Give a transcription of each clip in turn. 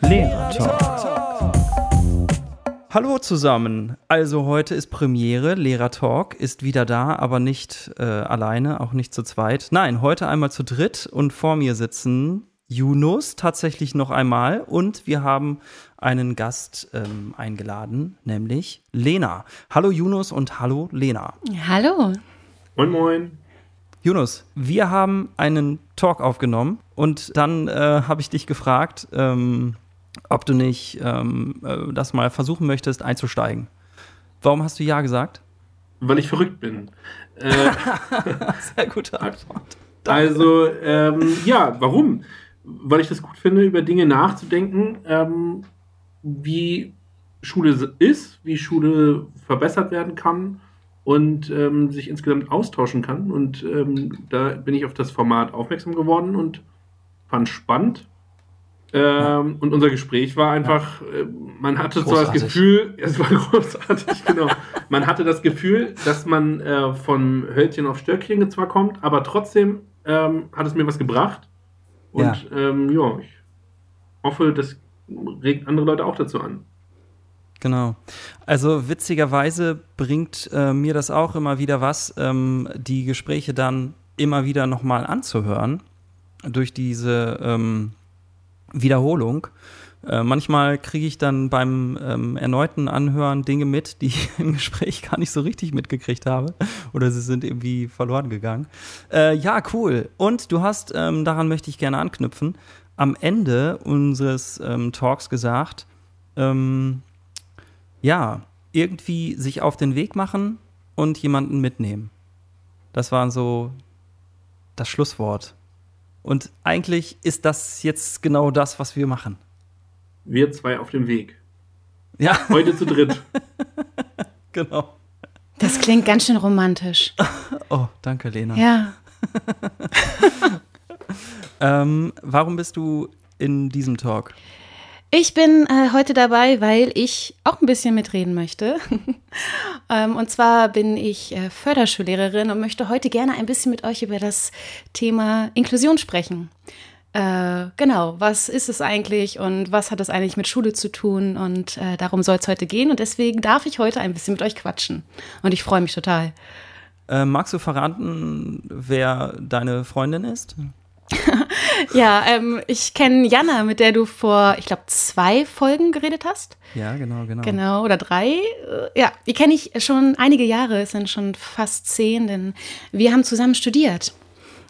Lehrer Hallo zusammen. Also heute ist Premiere. Lehrer Talk ist wieder da, aber nicht äh, alleine, auch nicht zu zweit. Nein, heute einmal zu dritt und vor mir sitzen Yunus tatsächlich noch einmal und wir haben einen Gast ähm, eingeladen, nämlich Lena. Hallo Yunus und hallo Lena. Hallo. Moin, moin. Yunus, wir haben einen Talk aufgenommen und dann äh, habe ich dich gefragt, ähm, ob du nicht ähm, äh, das mal versuchen möchtest einzusteigen. Warum hast du ja gesagt? Weil ich verrückt bin. Äh, Sehr gute Antwort. Also, ähm, ja, warum? Weil ich das gut finde, über Dinge nachzudenken, ähm, wie Schule ist, wie Schule verbessert werden kann und ähm, sich insgesamt austauschen kann. Und ähm, da bin ich auf das Format aufmerksam geworden und fand spannend. Ähm, und unser Gespräch war einfach, ja. äh, man hatte großartig. so das Gefühl, es war großartig, genau. Man hatte das Gefühl, dass man äh, von Hölzchen auf Stöckchen zwar kommt, aber trotzdem ähm, hat es mir was gebracht. Und ja, ähm, ja ich hoffe, das regt andere Leute auch dazu an. Genau. Also witzigerweise bringt äh, mir das auch immer wieder was, ähm, die Gespräche dann immer wieder nochmal anzuhören durch diese ähm, Wiederholung. Äh, manchmal kriege ich dann beim ähm, erneuten Anhören Dinge mit, die ich im Gespräch gar nicht so richtig mitgekriegt habe. Oder sie sind irgendwie verloren gegangen. Äh, ja, cool. Und du hast, ähm, daran möchte ich gerne anknüpfen, am Ende unseres ähm, Talks gesagt, ähm, ja, irgendwie sich auf den Weg machen und jemanden mitnehmen. Das war so das Schlusswort. Und eigentlich ist das jetzt genau das, was wir machen. Wir zwei auf dem Weg. Ja. Heute zu dritt. genau. Das klingt ganz schön romantisch. Oh, danke, Lena. Ja. ähm, warum bist du in diesem Talk? Ich bin äh, heute dabei, weil ich auch ein bisschen mitreden möchte. ähm, und zwar bin ich äh, Förderschullehrerin und möchte heute gerne ein bisschen mit euch über das Thema Inklusion sprechen. Äh, genau, was ist es eigentlich und was hat es eigentlich mit Schule zu tun? Und äh, darum soll es heute gehen. Und deswegen darf ich heute ein bisschen mit euch quatschen. Und ich freue mich total. Äh, magst du verraten, wer deine Freundin ist? ja, ähm, ich kenne Jana, mit der du vor, ich glaube, zwei Folgen geredet hast. Ja, genau, genau. Genau, oder drei. Äh, ja, die kenne ich schon einige Jahre, es sind schon fast zehn, denn wir haben zusammen studiert.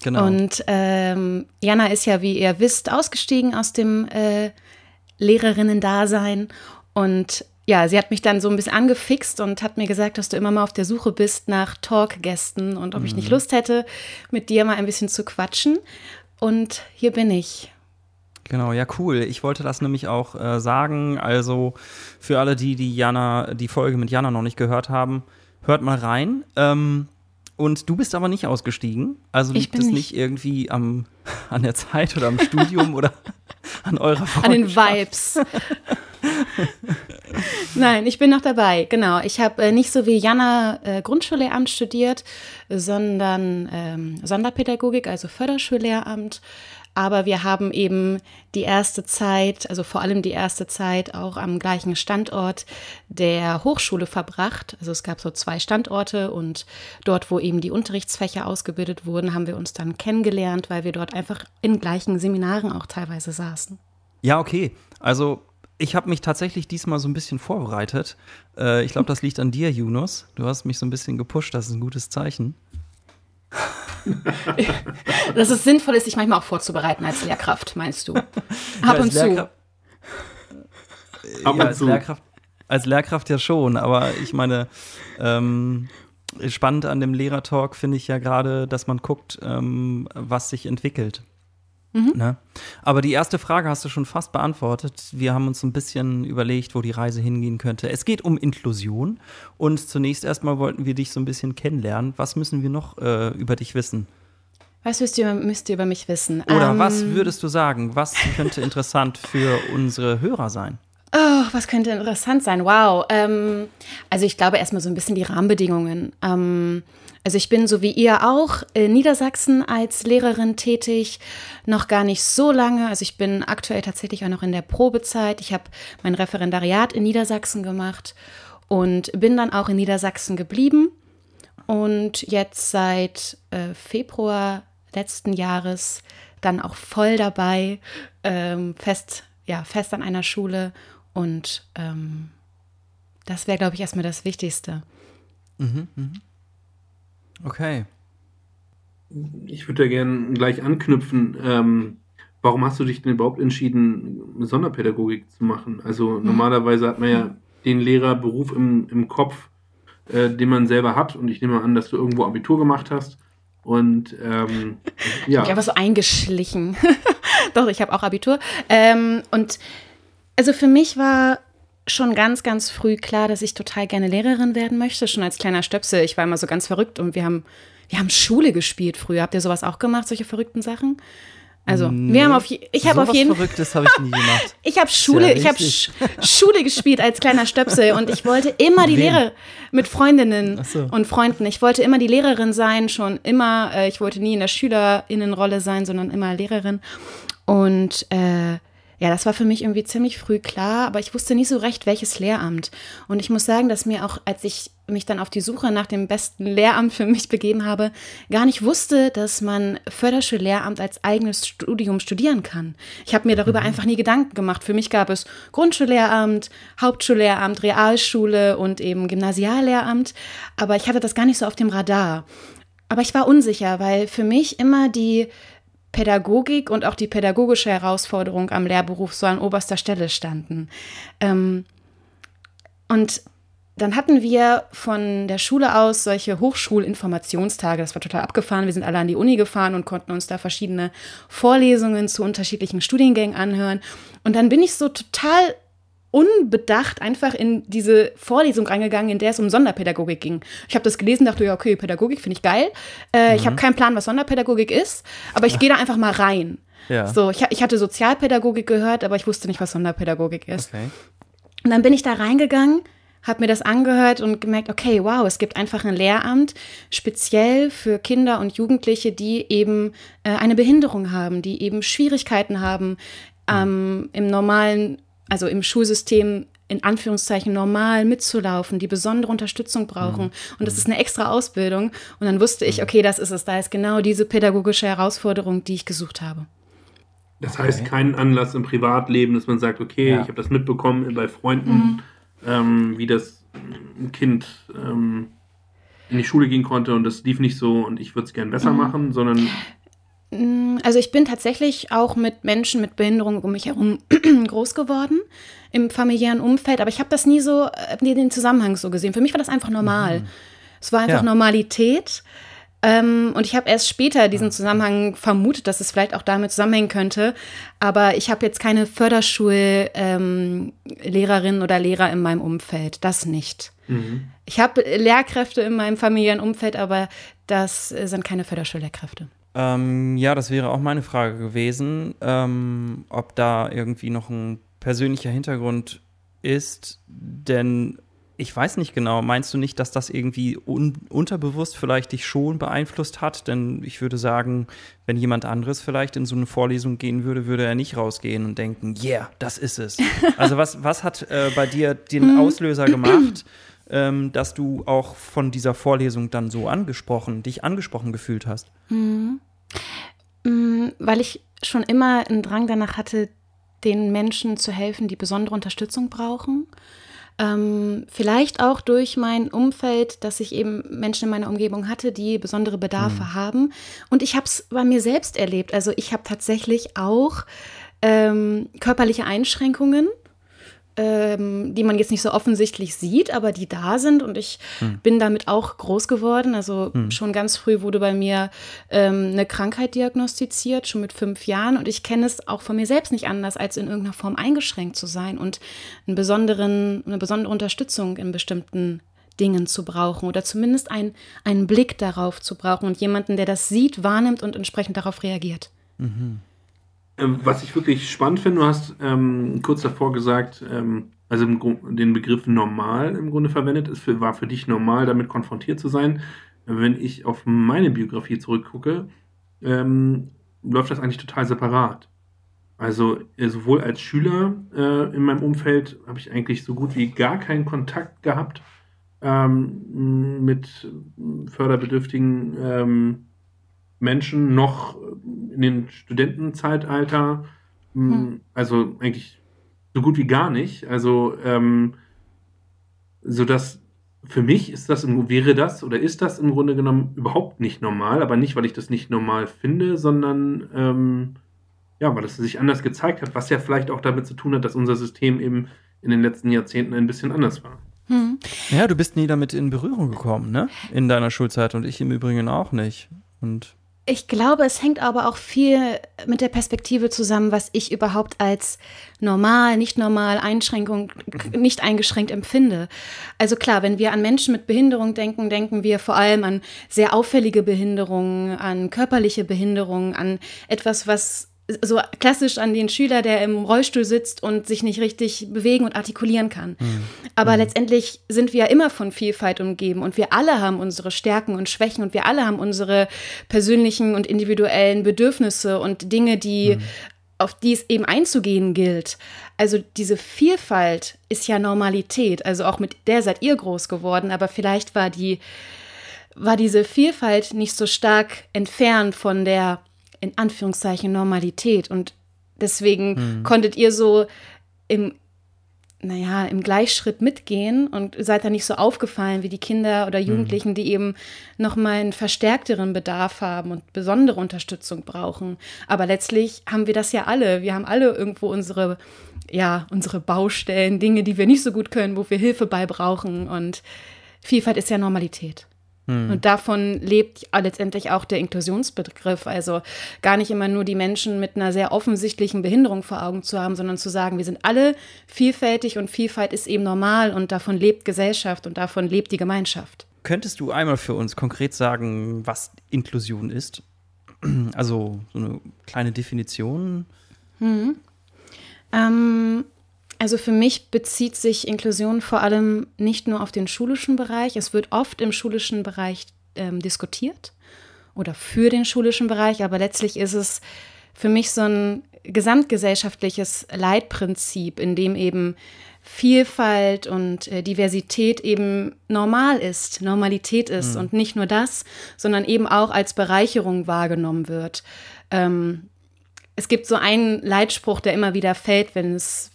Genau. Und ähm, Jana ist ja, wie ihr wisst, ausgestiegen aus dem äh, Lehrerinnen-Dasein. Und ja, sie hat mich dann so ein bisschen angefixt und hat mir gesagt, dass du immer mal auf der Suche bist nach Talkgästen und ob ich nicht mhm. Lust hätte, mit dir mal ein bisschen zu quatschen. Und hier bin ich. Genau, ja, cool. Ich wollte das nämlich auch äh, sagen. Also für alle, die die Jana, die Folge mit Jana noch nicht gehört haben, hört mal rein. Ähm, und du bist aber nicht ausgestiegen. Also liegt es nicht. nicht irgendwie am, an der Zeit oder am Studium oder an eurer Freundschaft? An den Vibes. Nein, ich bin noch dabei. Genau. Ich habe äh, nicht so wie Jana äh, Grundschullehramt studiert, sondern ähm, Sonderpädagogik, also Förderschullehramt. Aber wir haben eben die erste Zeit, also vor allem die erste Zeit auch am gleichen Standort der Hochschule verbracht. Also es gab so zwei Standorte und dort, wo eben die Unterrichtsfächer ausgebildet wurden, haben wir uns dann kennengelernt, weil wir dort einfach in gleichen Seminaren auch teilweise saßen. Ja, okay. Also ich habe mich tatsächlich diesmal so ein bisschen vorbereitet. Äh, ich glaube, das liegt an dir, Yunus. Du hast mich so ein bisschen gepusht, das ist ein gutes Zeichen. Dass es sinnvoll ist, sich manchmal auch vorzubereiten als Lehrkraft, meinst du? Ab ja, und zu. Lehrkraft, ja, als, Lehrkraft, als Lehrkraft ja schon, aber ich meine, ähm, spannend an dem Lehrertalk finde ich ja gerade, dass man guckt, ähm, was sich entwickelt. Mhm. Ne? Aber die erste Frage hast du schon fast beantwortet. Wir haben uns ein bisschen überlegt, wo die Reise hingehen könnte. Es geht um Inklusion und zunächst erstmal wollten wir dich so ein bisschen kennenlernen. Was müssen wir noch äh, über dich wissen? Was müsst ihr, müsst ihr über mich wissen? Oder ähm, was würdest du sagen? Was könnte interessant für unsere Hörer sein? Oh, was könnte interessant sein? Wow. Ähm, also ich glaube erstmal so ein bisschen die Rahmenbedingungen. Ähm, also ich bin so wie ihr auch in Niedersachsen als Lehrerin tätig, noch gar nicht so lange. Also ich bin aktuell tatsächlich auch noch in der Probezeit. Ich habe mein Referendariat in Niedersachsen gemacht und bin dann auch in Niedersachsen geblieben und jetzt seit äh, Februar letzten Jahres dann auch voll dabei, ähm, fest, ja, fest an einer Schule und ähm, das wäre, glaube ich, erstmal das Wichtigste. Mhm, mh. Okay. Ich würde da gerne gleich anknüpfen. Ähm, warum hast du dich denn überhaupt entschieden, Sonderpädagogik zu machen? Also mhm. normalerweise hat man ja den Lehrerberuf im, im Kopf, äh, den man selber hat. Und ich nehme an, dass du irgendwo Abitur gemacht hast. Und ähm, ja. Ich habe so eingeschlichen. Doch, ich habe auch Abitur. Ähm, und also für mich war schon ganz, ganz früh klar, dass ich total gerne Lehrerin werden möchte, schon als kleiner Stöpsel. Ich war immer so ganz verrückt und wir haben, wir haben Schule gespielt früher. Habt ihr sowas auch gemacht, solche verrückten Sachen? Also, nee, wir haben auf ich habe auf jeden Verrücktes habe ich nie gemacht. ich habe Schule, ja ich habe Sch Schule gespielt als kleiner Stöpsel und ich wollte immer die Lehrerin mit Freundinnen so. und Freunden. Ich wollte immer die Lehrerin sein, schon immer. Äh, ich wollte nie in der Schülerinnenrolle sein, sondern immer Lehrerin. Und äh, ja, das war für mich irgendwie ziemlich früh klar, aber ich wusste nicht so recht, welches Lehramt. Und ich muss sagen, dass mir auch, als ich mich dann auf die Suche nach dem besten Lehramt für mich begeben habe, gar nicht wusste, dass man Förderschullehramt als eigenes Studium studieren kann. Ich habe mir darüber mhm. einfach nie Gedanken gemacht. Für mich gab es Grundschullehramt, Hauptschullehramt, Realschule und eben Gymnasiallehramt, aber ich hatte das gar nicht so auf dem Radar. Aber ich war unsicher, weil für mich immer die Pädagogik und auch die pädagogische Herausforderung am Lehrberuf so an oberster Stelle standen. Ähm, und dann hatten wir von der Schule aus solche Hochschulinformationstage. Das war total abgefahren. Wir sind alle an die Uni gefahren und konnten uns da verschiedene Vorlesungen zu unterschiedlichen Studiengängen anhören. Und dann bin ich so total unbedacht einfach in diese Vorlesung reingegangen, in der es um Sonderpädagogik ging. Ich habe das gelesen, dachte, ja, okay, Pädagogik finde ich geil. Äh, mhm. Ich habe keinen Plan, was Sonderpädagogik ist, aber ich gehe da einfach mal rein. Ja. So, ich, ich, hatte Sozialpädagogik gehört, aber ich wusste nicht, was Sonderpädagogik ist. Okay. Und dann bin ich da reingegangen, habe mir das angehört und gemerkt, okay, wow, es gibt einfach ein Lehramt speziell für Kinder und Jugendliche, die eben äh, eine Behinderung haben, die eben Schwierigkeiten haben, ähm, im normalen also im Schulsystem in Anführungszeichen normal mitzulaufen, die besondere Unterstützung brauchen. Mhm. Und das ist eine extra Ausbildung. Und dann wusste ich, mhm. okay, das ist es. Da ist genau diese pädagogische Herausforderung, die ich gesucht habe. Das heißt, okay. keinen Anlass im Privatleben, dass man sagt, okay, ja. ich habe das mitbekommen bei Freunden, mhm. ähm, wie das Kind ähm, in die Schule gehen konnte und das lief nicht so und ich würde es gern besser mhm. machen, sondern also ich bin tatsächlich auch mit Menschen mit Behinderung um mich herum groß geworden im familiären Umfeld, aber ich habe das nie so, äh, den Zusammenhang so gesehen. Für mich war das einfach normal. Mhm. Es war einfach ja. Normalität. Ähm, und ich habe erst später diesen Zusammenhang vermutet, dass es vielleicht auch damit zusammenhängen könnte. Aber ich habe jetzt keine Förderschullehrerin ähm, oder Lehrer in meinem Umfeld. Das nicht. Mhm. Ich habe Lehrkräfte in meinem familiären Umfeld, aber das sind keine Förderschullehrkräfte. Ähm, ja, das wäre auch meine Frage gewesen, ähm, ob da irgendwie noch ein persönlicher Hintergrund ist, denn ich weiß nicht genau, meinst du nicht, dass das irgendwie un unterbewusst vielleicht dich schon beeinflusst hat? Denn ich würde sagen, wenn jemand anderes vielleicht in so eine Vorlesung gehen würde, würde er nicht rausgehen und denken, yeah, das ist es. Also was, was hat äh, bei dir den mhm. Auslöser gemacht, ähm, dass du auch von dieser Vorlesung dann so angesprochen, dich angesprochen gefühlt hast? Mhm. Mhm, weil ich schon immer einen Drang danach hatte, den Menschen zu helfen, die besondere Unterstützung brauchen. Ähm, vielleicht auch durch mein Umfeld, dass ich eben Menschen in meiner Umgebung hatte, die besondere Bedarfe mhm. haben. Und ich habe es bei mir selbst erlebt. Also ich habe tatsächlich auch ähm, körperliche Einschränkungen ähm, die man jetzt nicht so offensichtlich sieht, aber die da sind. Und ich hm. bin damit auch groß geworden. Also hm. schon ganz früh wurde bei mir ähm, eine Krankheit diagnostiziert, schon mit fünf Jahren. Und ich kenne es auch von mir selbst nicht anders, als in irgendeiner Form eingeschränkt zu sein und einen besonderen, eine besondere Unterstützung in bestimmten Dingen zu brauchen oder zumindest ein, einen Blick darauf zu brauchen und jemanden, der das sieht, wahrnimmt und entsprechend darauf reagiert. Mhm. Ähm, was ich wirklich spannend finde, du hast ähm, kurz davor gesagt, ähm, also den Begriff normal im Grunde verwendet. Es war für dich normal, damit konfrontiert zu sein. Wenn ich auf meine Biografie zurückgucke, ähm, läuft das eigentlich total separat. Also äh, sowohl als Schüler äh, in meinem Umfeld habe ich eigentlich so gut wie gar keinen Kontakt gehabt ähm, mit förderbedürftigen ähm, Menschen, noch in den Studentenzeitalter. Hm. Also eigentlich so gut wie gar nicht. Also ähm, so dass für mich ist das, wäre das oder ist das im Grunde genommen überhaupt nicht normal, aber nicht, weil ich das nicht normal finde, sondern ähm, ja, weil es sich anders gezeigt hat, was ja vielleicht auch damit zu tun hat, dass unser System eben in den letzten Jahrzehnten ein bisschen anders war. Hm. Ja, du bist nie damit in Berührung gekommen, ne? In deiner Schulzeit und ich im Übrigen auch nicht. Und ich glaube, es hängt aber auch viel mit der Perspektive zusammen, was ich überhaupt als normal, nicht normal, Einschränkung, nicht eingeschränkt empfinde. Also klar, wenn wir an Menschen mit Behinderung denken, denken wir vor allem an sehr auffällige Behinderungen, an körperliche Behinderungen, an etwas, was so klassisch an den Schüler, der im Rollstuhl sitzt und sich nicht richtig bewegen und artikulieren kann. Mhm. Aber mhm. letztendlich sind wir ja immer von Vielfalt umgeben und wir alle haben unsere Stärken und Schwächen und wir alle haben unsere persönlichen und individuellen Bedürfnisse und Dinge, die mhm. auf die es eben einzugehen gilt. Also diese Vielfalt ist ja Normalität. Also auch mit der seid ihr groß geworden, aber vielleicht war die war diese Vielfalt nicht so stark entfernt von der in Anführungszeichen Normalität. Und deswegen hm. konntet ihr so im, naja, im Gleichschritt mitgehen und seid da nicht so aufgefallen wie die Kinder oder hm. Jugendlichen, mhm. die eben nochmal einen verstärkteren Bedarf haben und besondere Unterstützung brauchen. Aber letztlich haben wir das ja alle. Wir haben alle irgendwo unsere, ja, unsere Baustellen, Dinge, die wir nicht so gut können, wo wir Hilfe bei brauchen. Und Vielfalt ist ja Normalität. Hm. Und davon lebt letztendlich auch der Inklusionsbegriff. Also gar nicht immer nur die Menschen mit einer sehr offensichtlichen Behinderung vor Augen zu haben, sondern zu sagen, wir sind alle vielfältig und Vielfalt ist eben normal und davon lebt Gesellschaft und davon lebt die Gemeinschaft. Könntest du einmal für uns konkret sagen, was Inklusion ist? Also so eine kleine Definition? Hm. Ähm, also für mich bezieht sich Inklusion vor allem nicht nur auf den schulischen Bereich. Es wird oft im schulischen Bereich ähm, diskutiert oder für den schulischen Bereich, aber letztlich ist es für mich so ein gesamtgesellschaftliches Leitprinzip, in dem eben Vielfalt und äh, Diversität eben normal ist, Normalität ist mhm. und nicht nur das, sondern eben auch als Bereicherung wahrgenommen wird. Ähm, es gibt so einen Leitspruch, der immer wieder fällt, wenn es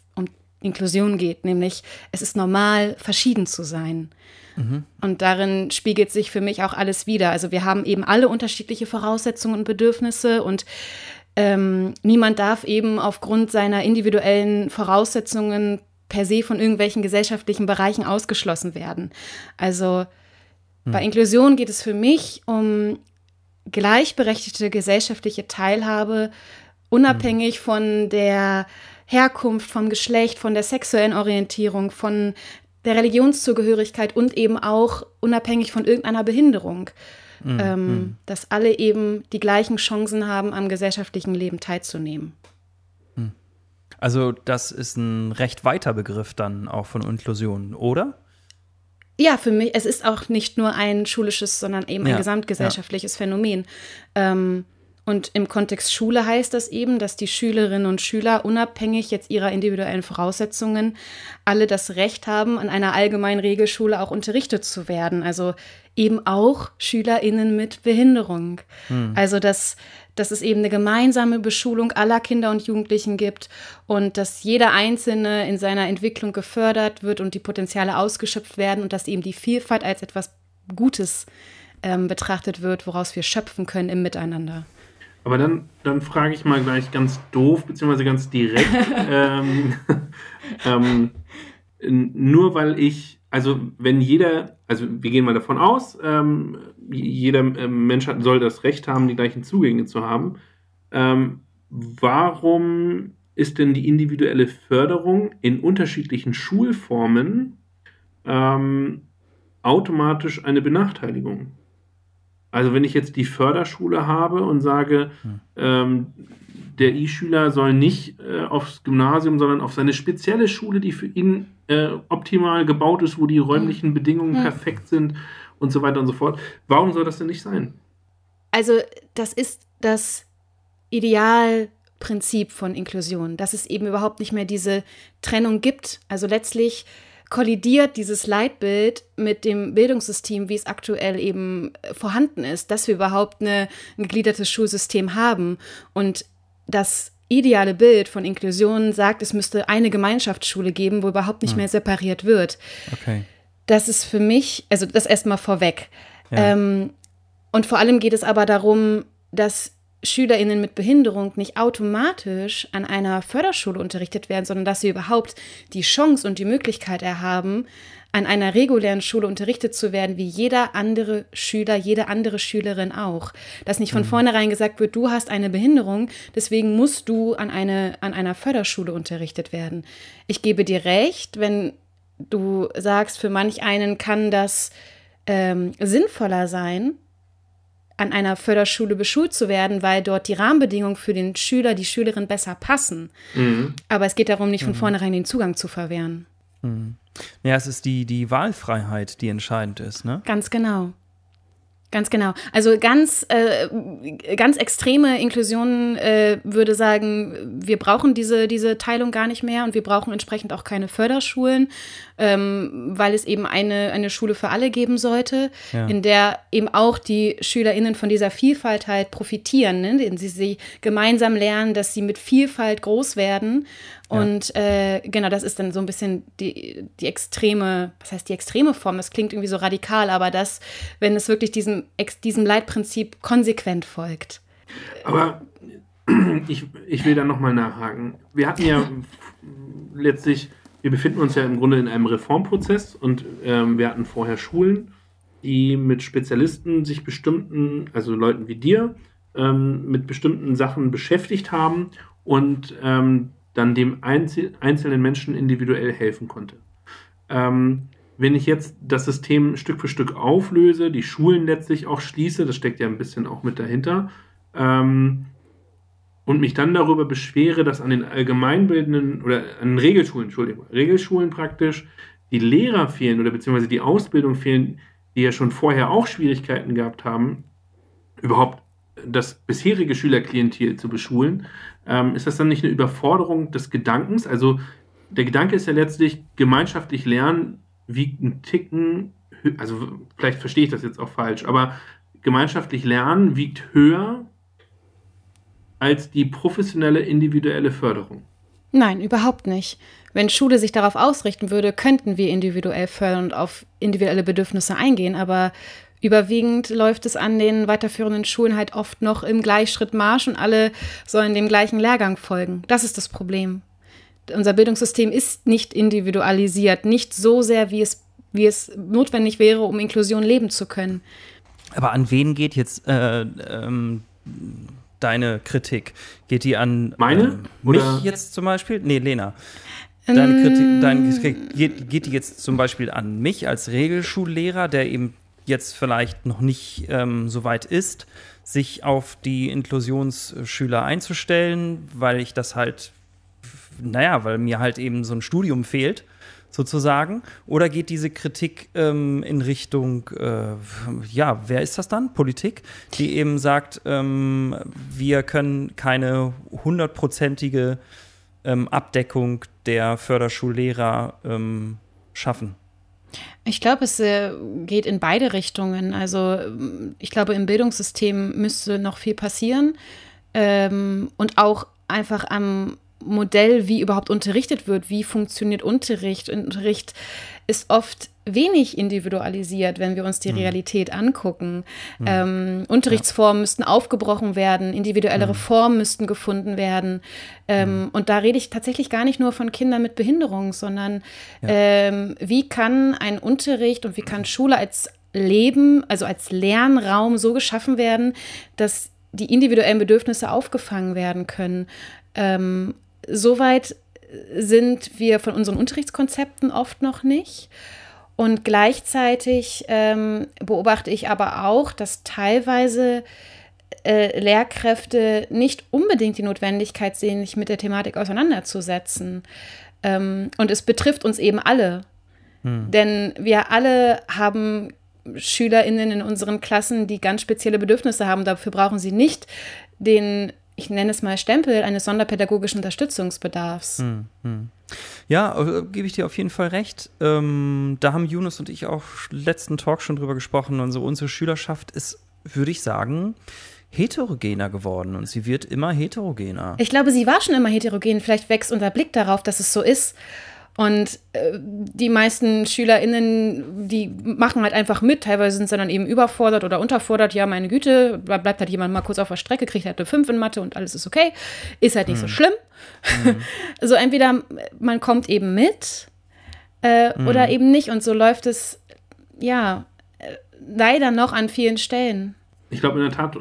Inklusion geht, nämlich es ist normal, verschieden zu sein. Mhm. Und darin spiegelt sich für mich auch alles wieder. Also wir haben eben alle unterschiedliche Voraussetzungen und Bedürfnisse und ähm, niemand darf eben aufgrund seiner individuellen Voraussetzungen per se von irgendwelchen gesellschaftlichen Bereichen ausgeschlossen werden. Also mhm. bei Inklusion geht es für mich um gleichberechtigte gesellschaftliche Teilhabe, unabhängig mhm. von der Herkunft, vom Geschlecht, von der sexuellen Orientierung, von der Religionszugehörigkeit und eben auch unabhängig von irgendeiner Behinderung. Mhm. Ähm, mhm. dass alle eben die gleichen Chancen haben, am gesellschaftlichen Leben teilzunehmen. Mhm. Also das ist ein recht weiter Begriff dann auch von Inklusion, oder? Ja, für mich, es ist auch nicht nur ein schulisches, sondern eben ein ja, gesamtgesellschaftliches ja. Phänomen. Ähm, und im Kontext Schule heißt das eben, dass die Schülerinnen und Schüler unabhängig jetzt ihrer individuellen Voraussetzungen alle das Recht haben, an einer allgemeinen Regelschule auch unterrichtet zu werden. Also eben auch SchülerInnen mit Behinderung. Hm. Also dass, dass es eben eine gemeinsame Beschulung aller Kinder und Jugendlichen gibt und dass jeder Einzelne in seiner Entwicklung gefördert wird und die Potenziale ausgeschöpft werden und dass eben die Vielfalt als etwas Gutes ähm, betrachtet wird, woraus wir schöpfen können im Miteinander. Aber dann, dann frage ich mal gleich ganz doof, beziehungsweise ganz direkt. ähm, ähm, nur weil ich, also wenn jeder, also wir gehen mal davon aus, ähm, jeder ähm, Mensch hat, soll das Recht haben, die gleichen Zugänge zu haben. Ähm, warum ist denn die individuelle Förderung in unterschiedlichen Schulformen ähm, automatisch eine Benachteiligung? Also wenn ich jetzt die Förderschule habe und sage, hm. ähm, der I-Schüler soll nicht äh, aufs Gymnasium, sondern auf seine spezielle Schule, die für ihn äh, optimal gebaut ist, wo die räumlichen Bedingungen Mhm. perfekt sind und so weiter und so fort. Warum soll das denn nicht sein? Also das ist das Idealprinzip von Inklusion, dass es eben überhaupt nicht mehr diese Trennung gibt. Also letztlich kollidiert dieses Leitbild mit dem Bildungssystem, wie es aktuell eben äh, vorhanden ist, dass wir überhaupt eine, ein gegliedertes Schulsystem haben. Und das ideale Bild von Inklusion sagt, es müsste eine Gemeinschaftsschule geben, wo überhaupt nicht mehr separiert wird. Okay. Das ist für mich, also das erstmal vorweg. Ja. Ähm, und vor allem geht es aber darum, dass SchülerInnen mit Behinderung nicht automatisch an einer Förderschule unterrichtet werden, sondern dass sie überhaupt die Chance und die Möglichkeit erhaben, an einer regulären Schule unterrichtet zu werden, wie jeder andere Schüler, jede andere Schülerin auch. Dass nicht von vornherein gesagt wird, du hast eine Behinderung, deswegen musst du an, eine, an einer Förderschule unterrichtet werden. Ich gebe dir recht, wenn du sagst, für manch einen kann das ähm, sinnvoller sein, an einer Förderschule beschult zu werden, weil dort die Rahmenbedingungen für den Schüler, die Schülerin besser passen. Mhm. Aber es geht darum, nicht von vornherein den Zugang zu verwehren. Ja, es ist die, die Wahlfreiheit, die entscheidend ist, ne? Ganz genau. Ganz genau. Also ganz, äh, ganz extreme Inklusion äh, würde sagen, wir brauchen diese, diese Teilung gar nicht mehr und wir brauchen entsprechend auch keine Förderschulen, ähm, weil es eben eine, eine Schule für alle geben sollte, Ja. in der eben auch die SchülerInnen von dieser Vielfalt halt profitieren, ne? indem sie, sie gemeinsam lernen, dass sie mit Vielfalt groß werden. Und äh, genau, das ist dann so ein bisschen die, die extreme, was heißt die extreme Form? Das klingt irgendwie so radikal, aber das, wenn es wirklich diesem, diesem Leitprinzip konsequent folgt. Aber ich, ich will da nochmal nachhaken. Wir hatten ja letztlich, wir befinden uns ja im Grunde in einem Reformprozess und ähm, wir hatten vorher Schulen, die mit Spezialisten sich bestimmten, also Leuten wie dir, ähm, mit bestimmten Sachen beschäftigt haben und ähm, dann dem Einzel einzelnen Menschen individuell helfen konnte. Ähm, wenn ich jetzt das System Stück für Stück auflöse, die Schulen letztlich auch schließe, das steckt ja ein bisschen auch mit dahinter, ähm, und mich dann darüber beschwere, dass an den allgemeinbildenden oder an Regelschulen, Entschuldigung, Regelschulen praktisch die Lehrer fehlen oder beziehungsweise die Ausbildung fehlen, die ja schon vorher auch Schwierigkeiten gehabt haben, überhaupt das bisherige Schülerklientel zu beschulen, ähm, ist das dann nicht eine Überforderung des Gedankens? Also der Gedanke ist ja letztlich gemeinschaftlich lernen, wiegt ein Ticken, also vielleicht verstehe ich das jetzt auch falsch, aber gemeinschaftlich lernen wiegt höher als die professionelle individuelle Förderung. Nein, überhaupt nicht. Wenn Schule sich darauf ausrichten würde, könnten wir individuell fördern und auf individuelle Bedürfnisse eingehen, aber überwiegend läuft es an den weiterführenden Schulen halt oft noch im Gleichschritt Marsch und alle sollen dem gleichen Lehrgang folgen. Das ist das Problem. Unser Bildungssystem ist nicht individualisiert, nicht so sehr, wie es, wie es notwendig wäre, um Inklusion leben zu können. Aber an wen geht jetzt äh, ähm, deine Kritik? Geht die an Meine? ähm, mich Oder- jetzt zum Beispiel? Nee, Lena. Deine Kritik, deine Kritik geht, geht die jetzt zum Beispiel an mich als Regelschullehrer, der eben jetzt vielleicht noch nicht ähm, so weit ist, sich auf die Inklusionsschüler einzustellen, weil ich das halt, naja, weil mir halt eben so ein Studium fehlt, sozusagen? Oder geht diese Kritik ähm, in Richtung, äh, ja, wer ist das dann? Politik, die eben sagt, ähm, wir können keine hundertprozentige ähm, Abdeckung der Förderschullehrer ähm, schaffen. Ich glaube, es äh, geht in beide Richtungen. Also ähm, ich glaube, im Bildungssystem müsste noch viel passieren ähm, und auch einfach am Modell, wie überhaupt unterrichtet wird, wie funktioniert Unterricht. Unterricht ist oft wenig individualisiert, wenn wir uns die Realität angucken. Ähm, Unterrichtsformen müssten aufgebrochen werden, individuellere Formen müssten gefunden werden. Ähm, Und da rede ich tatsächlich gar nicht nur von Kindern mit Behinderung, sondern ähm, wie kann ein Unterricht und wie kann Schule als Leben, also als Lernraum so geschaffen werden, dass die individuellen Bedürfnisse aufgefangen werden können. Ähm, Soweit sind wir von unseren Unterrichtskonzepten oft noch nicht. Und gleichzeitig ähm, beobachte ich aber auch, dass teilweise äh, Lehrkräfte nicht unbedingt die Notwendigkeit sehen, sich mit der Thematik auseinanderzusetzen. Ähm, und es betrifft uns eben alle. Hm. Denn wir alle haben SchülerInnen in unseren Klassen, die ganz spezielle Bedürfnisse haben. Dafür brauchen sie nicht den, ich nenne es mal Stempel, eines sonderpädagogischen Unterstützungsbedarfs. Hm, hm. Ja, äh, gebe ich dir auf jeden Fall recht. Ähm, da haben Yunus und ich auch letzten Talk schon drüber gesprochen. Also unsere Schülerschaft ist, würde ich sagen, heterogener geworden und sie wird immer heterogener. Ich glaube, sie war schon immer heterogen. Vielleicht wächst unser Blick darauf, dass es so ist. Und äh, die meisten SchülerInnen, die machen halt einfach mit. Teilweise sind sie dann eben überfordert oder unterfordert. Ja, meine Güte, bleibt halt jemand mal kurz auf der Strecke, kriegt halt eine 5 in Mathe und alles ist okay. Ist halt nicht hm. so schlimm. Hm. also entweder man kommt eben mit äh, hm. oder eben nicht. Und so läuft es, ja, leider noch an vielen Stellen. Ich glaube in der Tat,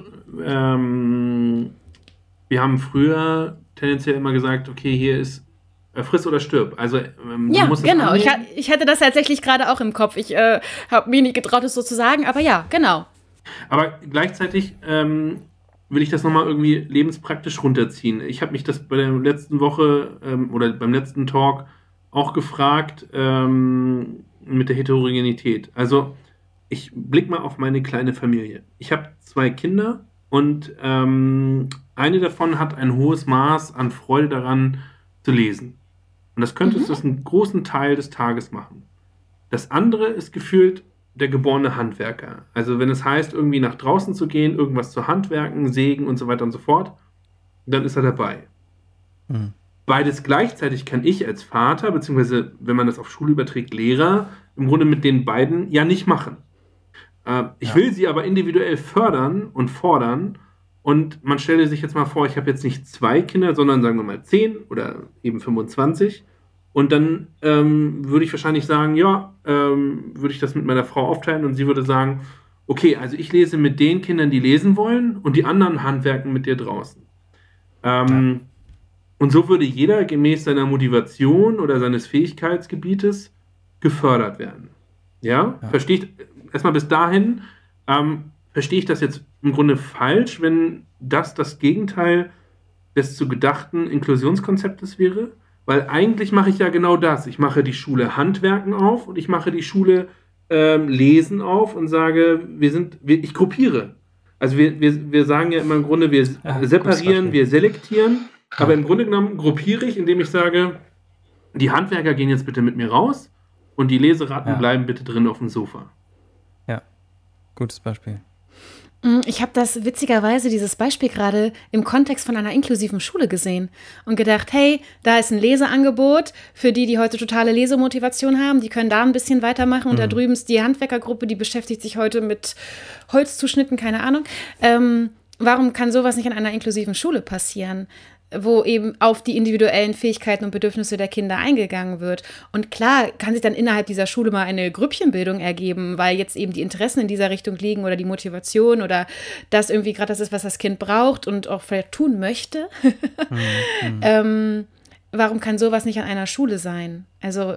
ähm, wir haben früher tendenziell immer gesagt, okay, hier ist friss oder stirb. Also ähm, ja, genau. Ich, ich, hatte das tatsächlich gerade auch im Kopf. Ich äh, habe mir nicht getraut, es so zu sagen, aber ja, genau. Aber gleichzeitig ähm, will ich das nochmal irgendwie lebenspraktisch runterziehen. Ich habe mich das bei der letzten Woche ähm, oder beim letzten Talk auch gefragt ähm, mit der Heterogenität. Also ich blick mal auf meine kleine Familie. Ich habe zwei Kinder und ähm, eine davon hat ein hohes Maß an Freude daran zu lesen. Und das könntest mhm. du einen großen Teil des Tages machen. Das andere ist gefühlt der geborene Handwerker. Also wenn es heißt, irgendwie nach draußen zu gehen, irgendwas zu handwerken, sägen und so weiter und so fort, dann ist er dabei. Mhm. Beides gleichzeitig kann ich als Vater, beziehungsweise wenn man das auf Schule überträgt, Lehrer, im Grunde mit den beiden ja nicht machen. Äh, ich ja. will sie aber individuell fördern und fordern. Und man stelle sich jetzt mal vor, ich habe jetzt nicht zwei Kinder, sondern sagen wir mal zehn oder eben 25. Und dann ähm, würde ich wahrscheinlich sagen, ja, ähm, würde ich das mit meiner Frau aufteilen und sie würde sagen, okay, also ich lese mit den Kindern, die lesen wollen und die anderen handwerken mit dir draußen. Ähm, ja. Und so würde jeder gemäß seiner Motivation oder seines Fähigkeitsgebietes gefördert werden. Ja, ja. verstehe ich erstmal bis dahin, ähm, verstehe ich das jetzt im Grunde falsch, wenn das das Gegenteil des zu gedachten Inklusionskonzeptes wäre? Weil eigentlich mache ich ja genau das. Ich mache die Schule Handwerken auf und ich mache die Schule ähm, Lesen auf und sage, wir sind, wir, ich gruppiere. Also wir, wir, wir sagen ja immer im Grunde, wir ja, separieren, wir selektieren, aber im Grunde genommen gruppiere ich, indem ich sage, die Handwerker gehen jetzt bitte mit mir raus und die Leseratten ja. bleiben bitte drin auf dem Sofa. Ja, gutes Beispiel. Mm, ich habe das witzigerweise, dieses Beispiel gerade im Kontext von einer inklusiven Schule gesehen und gedacht, hey, da ist ein Leseangebot für die, die heute totale Lesemotivation haben, die können da ein bisschen weitermachen. Und mhm. da drüben ist die Handwerkergruppe, die beschäftigt sich heute mit Holzzuschnitten, keine Ahnung. Ähm, warum kann sowas nicht in einer inklusiven Schule passieren? Wo eben auf die individuellen Fähigkeiten und Bedürfnisse der Kinder eingegangen wird. Und klar kann sich dann innerhalb dieser Schule mal eine Grüppchenbildung ergeben, weil jetzt eben die Interessen in dieser Richtung liegen oder die Motivation oder das irgendwie gerade das ist, was das Kind braucht und auch vielleicht tun möchte. mhm. ähm, warum kann sowas nicht an einer Schule sein? Also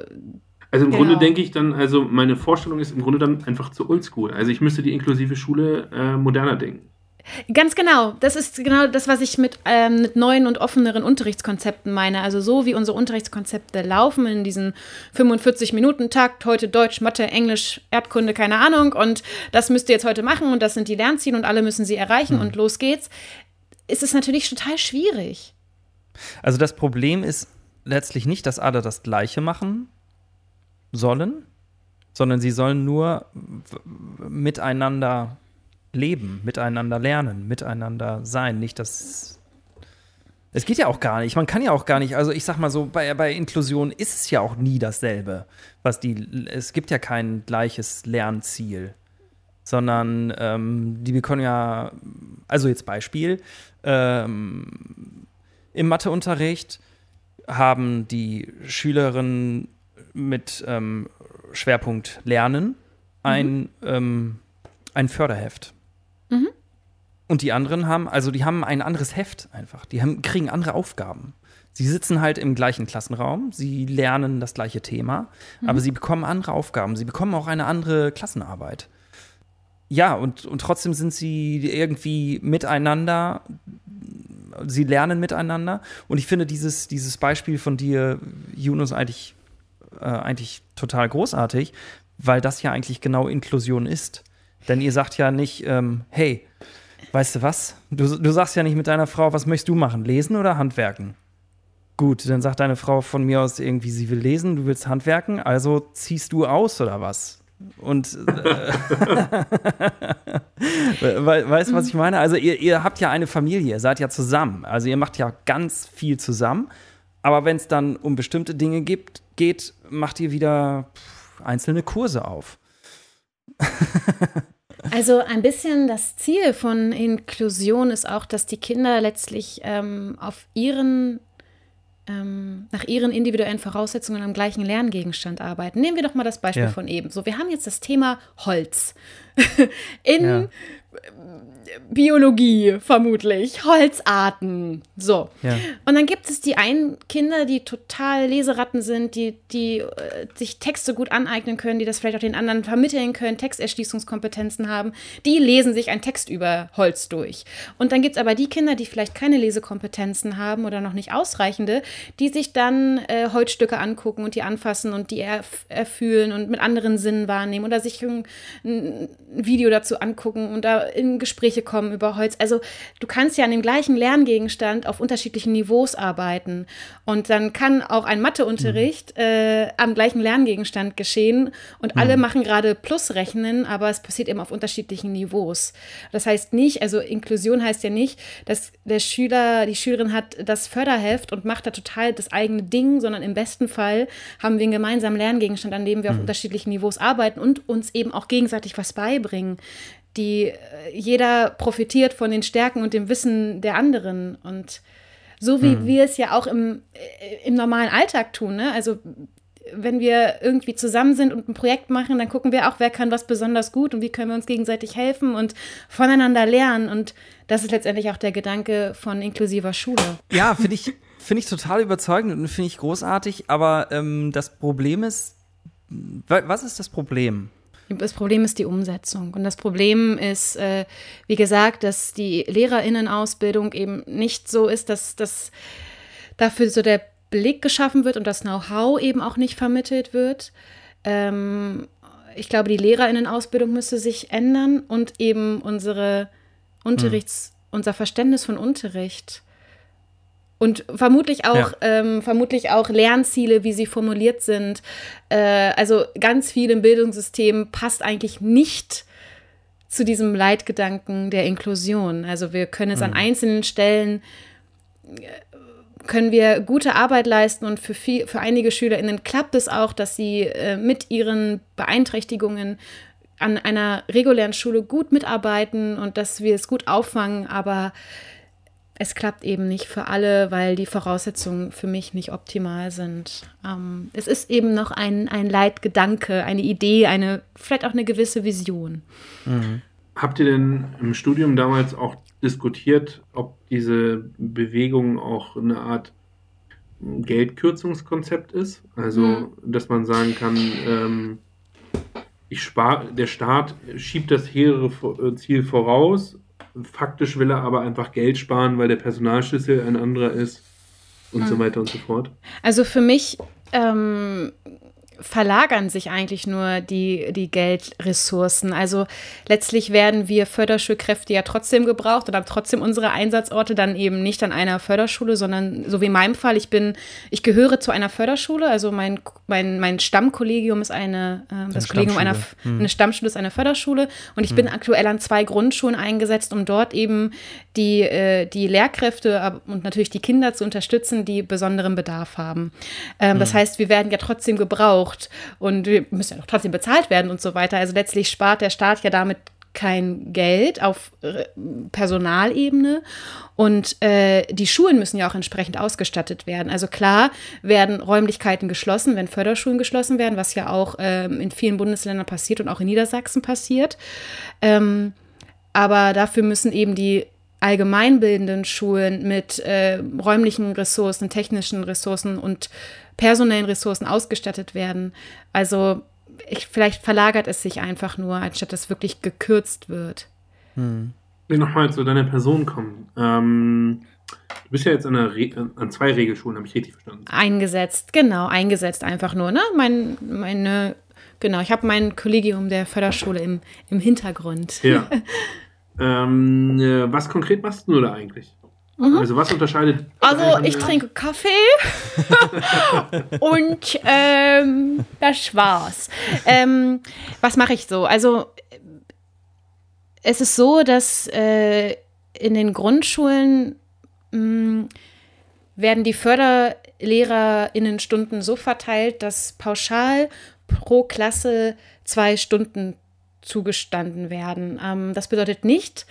also im genau. Grunde denke ich dann, also meine Vorstellung ist im Grunde dann einfach zu oldschool. Also ich müsste die inklusive Schule äh, moderner denken. Ganz genau. Das ist genau das, was ich mit, ähm, mit neuen und offeneren Unterrichtskonzepten meine. Also so wie unsere Unterrichtskonzepte laufen in diesen 45-Minuten-Takt, heute Deutsch, Mathe, Englisch, Erdkunde, keine Ahnung. Und das müsst ihr jetzt heute machen und das sind die Lernziele und alle müssen sie erreichen mhm. und los geht's. Ist es natürlich total schwierig. Also das Problem ist letztlich nicht, dass alle das Gleiche machen sollen, sondern sie sollen nur miteinander leben, miteinander lernen, miteinander sein. Nicht das. Es geht ja auch gar nicht. Man kann ja auch gar nicht. Also ich sag mal so, bei, bei Inklusion ist es ja auch nie dasselbe. Was die, es gibt ja kein gleiches Lernziel. Sondern ähm, die bekommen ja, also jetzt Beispiel, ähm, im Matheunterricht haben die Schülerinnen mit ähm, Schwerpunkt Lernen ein, mhm. ähm, ein Förderheft. Mhm. Und die anderen haben, also die haben ein anderes Heft einfach. Die haben, kriegen andere Aufgaben. Sie sitzen halt im gleichen Klassenraum, sie lernen das gleiche Thema, mhm. aber sie bekommen andere Aufgaben. Sie bekommen auch eine andere Klassenarbeit. ja, und, und trotzdem sind sie irgendwie miteinander, sie lernen miteinander. Und ich finde dieses, dieses Beispiel von dir, Yunus, eigentlich, äh, eigentlich total großartig, weil das ja eigentlich genau Inklusion ist. Denn ihr sagt ja nicht, ähm, hey, weißt du was? Du, du sagst ja nicht mit deiner Frau, was möchtest du machen? Lesen oder handwerken? Gut, dann sagt deine Frau von mir aus irgendwie, sie will lesen, du willst handwerken, also ziehst du aus oder was? Und äh, weißt du, was ich meine? Also ihr, ihr habt ja eine Familie, seid ja zusammen. Also ihr macht ja ganz viel zusammen. Aber wenn es dann um bestimmte Dinge gibt, geht, macht ihr wieder einzelne Kurse auf. also ein bisschen das Ziel von Inklusion ist auch, dass die Kinder letztlich ähm, auf ihren ähm, nach ihren individuellen Voraussetzungen am gleichen Lerngegenstand arbeiten. Nehmen wir doch mal das Beispiel ja. von eben. So, wir haben jetzt das Thema Holz. In ja. Biologie vermutlich, Holzarten. So. Ja. Und dann gibt es die einen Kinder, die total Leseratten sind, die, die äh, sich Texte gut aneignen können, die das vielleicht auch den anderen vermitteln können, Texterschließungskompetenzen haben. Die lesen sich einen Text über Holz durch. Und dann gibt es aber die Kinder, die vielleicht keine Lesekompetenzen haben oder noch nicht ausreichende, die sich dann äh, Holzstücke angucken und die anfassen und die erf erfühlen und mit anderen Sinnen wahrnehmen oder sich ein, ein Video dazu angucken und da in Gespräche kommen über Holz. Also du kannst ja an dem gleichen Lerngegenstand auf unterschiedlichen Niveaus arbeiten. Und dann kann auch ein Matheunterricht mhm. äh, am gleichen Lerngegenstand geschehen und mhm. alle machen gerade Plusrechnen, aber es passiert eben auf unterschiedlichen Niveaus. Das heißt nicht, also Inklusion heißt ja nicht, dass der Schüler, die Schülerin hat das Förderheft und macht da total das eigene Ding, sondern im besten Fall haben wir einen gemeinsamen Lerngegenstand, an dem wir mhm. auf unterschiedlichen Niveaus arbeiten und uns eben auch gegenseitig was beibringen die äh, jeder profitiert von den Stärken und dem Wissen der anderen. Und so wie hm. wir es ja auch im, äh, im normalen Alltag tun, ne? Also wenn wir irgendwie zusammen sind und ein Projekt machen, dann gucken wir auch, wer kann was besonders gut und wie können wir uns gegenseitig helfen und voneinander lernen. Und das ist letztendlich auch der Gedanke von inklusiver Schule. Ja, finde ich, find ich total überzeugend und finde ich großartig. Aber ähm, das Problem ist, was ist das Problem? Das Problem ist die Umsetzung. Und das Problem ist, äh, wie gesagt, dass die Lehrerinnenausbildung eben nicht so ist, dass, dass dafür so der Blick geschaffen wird und das Know-how eben auch nicht vermittelt wird. Ähm, ich glaube, die Lehrerinnenausbildung müsste sich ändern und eben unsere Unterrichts, hm. unser Verständnis von Unterricht und vermutlich auch, ja. ähm, vermutlich auch Lernziele, wie sie formuliert sind. Äh, also ganz viel im Bildungssystem passt eigentlich nicht zu diesem Leitgedanken der Inklusion. Also wir können es mhm. an einzelnen Stellen äh, können wir gute Arbeit leisten und für, viel, für einige SchülerInnen klappt es auch, dass sie äh, mit ihren Beeinträchtigungen an einer regulären Schule gut mitarbeiten und dass wir es gut auffangen, aber es klappt eben nicht für alle, weil die Voraussetzungen für mich nicht optimal sind. Ähm, es ist eben noch ein, ein Leitgedanke, eine Idee, eine, vielleicht auch eine gewisse Vision. Mhm. Habt ihr denn im Studium damals auch diskutiert, ob diese Bewegung auch eine Art Geldkürzungskonzept ist? Also, mhm. dass man sagen kann, ähm, ich spare, der Staat schiebt das hehre Ziel voraus Faktisch will er aber einfach Geld sparen, weil der Personalschlüssel ein anderer ist und mhm. so weiter und so fort. Also für mich ähm, verlagern sich eigentlich nur die, die Geldressourcen. Also letztlich werden wir Förderschulkräfte ja trotzdem gebraucht und haben trotzdem unsere Einsatzorte dann eben nicht an einer Förderschule, sondern so wie in meinem Fall, ich bin, ich gehöre zu einer Förderschule, also mein, mein, mein Stammkollegium ist eine, äh, das Kollegium einer, hm. eine Stammschule ist eine Förderschule und ich hm. bin aktuell an zwei Grundschulen eingesetzt, um dort eben die, äh, die Lehrkräfte und natürlich die Kinder zu unterstützen, die besonderen Bedarf haben. Ähm, hm. Das heißt, wir werden ja trotzdem gebraucht gebraucht und wir müssen ja noch trotzdem bezahlt werden und so weiter. Also letztlich spart der Staat ja damit kein Geld auf äh, Personalebene und äh, die Schulen müssen ja auch entsprechend ausgestattet werden. Also klar werden Räumlichkeiten geschlossen, wenn Förderschulen geschlossen werden, was ja auch ähm, in vielen Bundesländern passiert und auch in Niedersachsen passiert. Ähm, aber dafür müssen eben die allgemeinbildenden Schulen mit äh, räumlichen Ressourcen, technischen Ressourcen und personellen Ressourcen ausgestattet werden. Also ich, vielleicht verlagert es sich einfach nur, anstatt dass wirklich gekürzt wird. Hm. Ich will nochmal zu deiner Person kommen. Ähm, du bist ja jetzt an, an zwei Regelschulen, habe ich richtig verstanden? Eingesetzt, genau, eingesetzt einfach nur. Ne? Mein, meine, genau, ich habe mein Kollegium der Förderschule im, im Hintergrund. Ja. ähm, äh, was konkret machst du da eigentlich? Mhm. Also was unterscheidet? Also ich trinke Kaffee und ähm, das war's. Ähm, was mache ich so? Also es ist so, dass äh, in den Grundschulen mh, mm, werden die Förderlehrerinnenstunden so verteilt, dass pauschal pro Klasse zwei Stunden zugestanden werden. Ähm, das bedeutet nicht,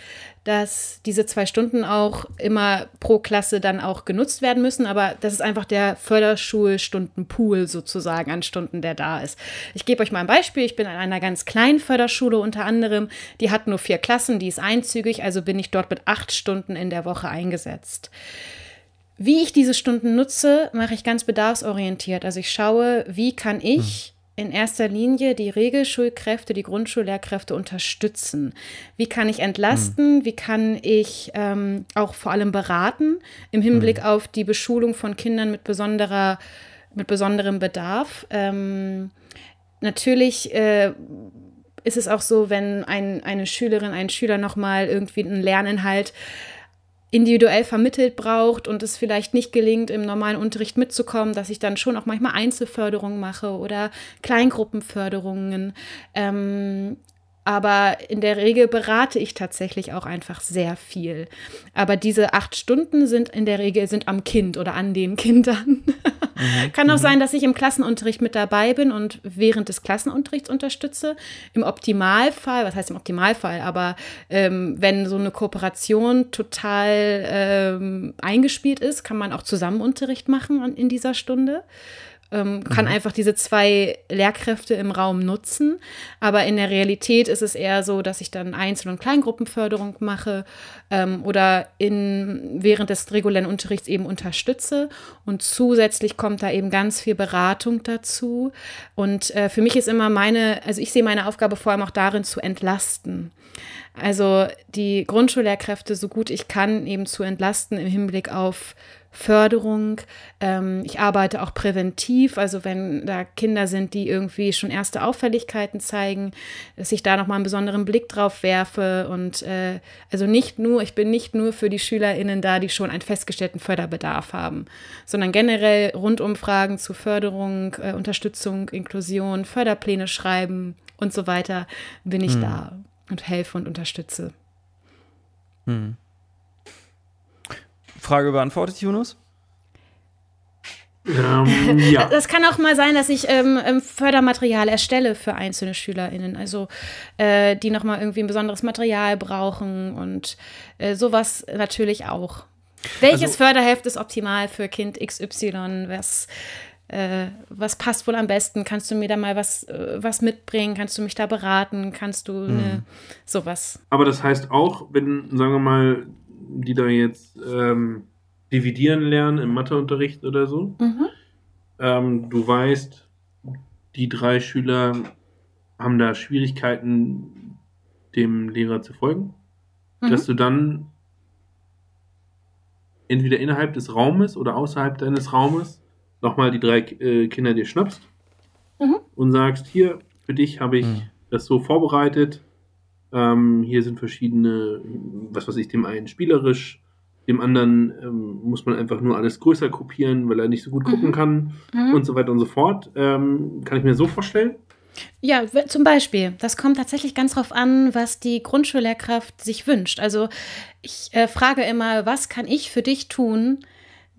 dass diese zwei Stunden auch immer pro Klasse dann auch genutzt werden müssen, aber das ist einfach der Förderschulstundenpool sozusagen an Stunden, der da ist. Ich gebe euch mal ein Beispiel. Ich bin an einer ganz kleinen Förderschule unter anderem. Die hat nur vier Klassen, die ist einzügig, also bin ich dort mit acht Stunden in der Woche eingesetzt. Wie ich diese Stunden nutze, mache ich ganz bedarfsorientiert. Also ich schaue, wie kann ich in erster Linie die Regelschulkräfte, die Grundschullehrkräfte unterstützen. Wie kann ich entlasten? Mhm. Wie kann ich ähm, auch vor allem beraten im Hinblick mhm. auf die Beschulung von Kindern mit besonderer, mit besonderem Bedarf? Ähm, natürlich äh, ist es auch so, wenn ein, eine Schülerin, ein Schüler nochmal irgendwie einen Lerninhalt individuell vermittelt braucht und es vielleicht nicht gelingt, im normalen Unterricht mitzukommen, dass ich dann schon auch manchmal Einzelförderungen mache oder Kleingruppenförderungen. Ähm, aber in der Regel berate ich tatsächlich auch einfach sehr viel. Aber diese acht Stunden sind in der Regel sind am Kind oder an den Kindern. Mhm. Kann auch mhm. sein, dass ich im Klassenunterricht mit dabei bin und während des Klassenunterrichts unterstütze. Im Optimalfall, was heißt im Optimalfall, aber ähm, wenn so eine Kooperation total ähm, eingespielt ist, kann man auch Zusammenunterricht machen in dieser Stunde ähm, kann mhm. einfach diese zwei Lehrkräfte im Raum nutzen. Aber in der Realität ist es eher so, dass ich dann Einzel- und Kleingruppenförderung mache ähm, oder in, während des regulären Unterrichts eben unterstütze. Und zusätzlich kommt da eben ganz viel Beratung dazu. Und äh, für mich ist immer meine, also ich sehe meine Aufgabe vor allem auch darin zu entlasten. Also die Grundschullehrkräfte so gut ich kann eben zu entlasten im Hinblick auf Förderung. Ähm, ich arbeite auch präventiv, also wenn da Kinder sind, die irgendwie schon erste Auffälligkeiten zeigen, dass ich da nochmal einen besonderen Blick drauf werfe und äh, also nicht nur, ich bin nicht nur für die SchülerInnen da, die schon einen festgestellten Förderbedarf haben, sondern generell Rundumfragen zu Förderung, äh, Unterstützung, Inklusion, Förderpläne schreiben und so weiter bin ich hm. da und helfe und unterstütze. Hm. Frage beantwortet, Yunus? Ähm, ja. Das kann auch mal sein, dass ich ähm, ähm Fördermaterial erstelle für einzelne SchülerInnen, also äh, die nochmal irgendwie ein besonderes Material brauchen und äh, sowas natürlich auch. Welches also, Förderheft ist optimal für Kind XY? Was, äh, was passt wohl am besten? Kannst du mir da mal was, äh, was mitbringen? Kannst du mich da beraten? Kannst du ne, mhm. sowas? Aber das heißt auch, wenn, sagen wir mal, die da jetzt ähm, dividieren lernen im Matheunterricht oder so. Mhm. Ähm, du weißt, die drei Schüler haben da Schwierigkeiten, dem Lehrer zu folgen. Mhm. Dass du dann entweder innerhalb des Raumes oder außerhalb deines Raumes nochmal die drei äh, Kinder dir schnappst mhm. und sagst, hier, für dich habe ich mhm. das so vorbereitet, ähm, hier sind verschiedene, was weiß ich, dem einen spielerisch, dem anderen ähm, muss man einfach nur alles größer kopieren, weil er nicht so gut gucken mhm. kann mhm. und so weiter und so fort. Ähm, kann ich mir so vorstellen? Ja, zum Beispiel. Das kommt tatsächlich ganz drauf an, was die Grundschullehrkraft sich wünscht. Also ich äh, frage immer, was kann ich für dich tun,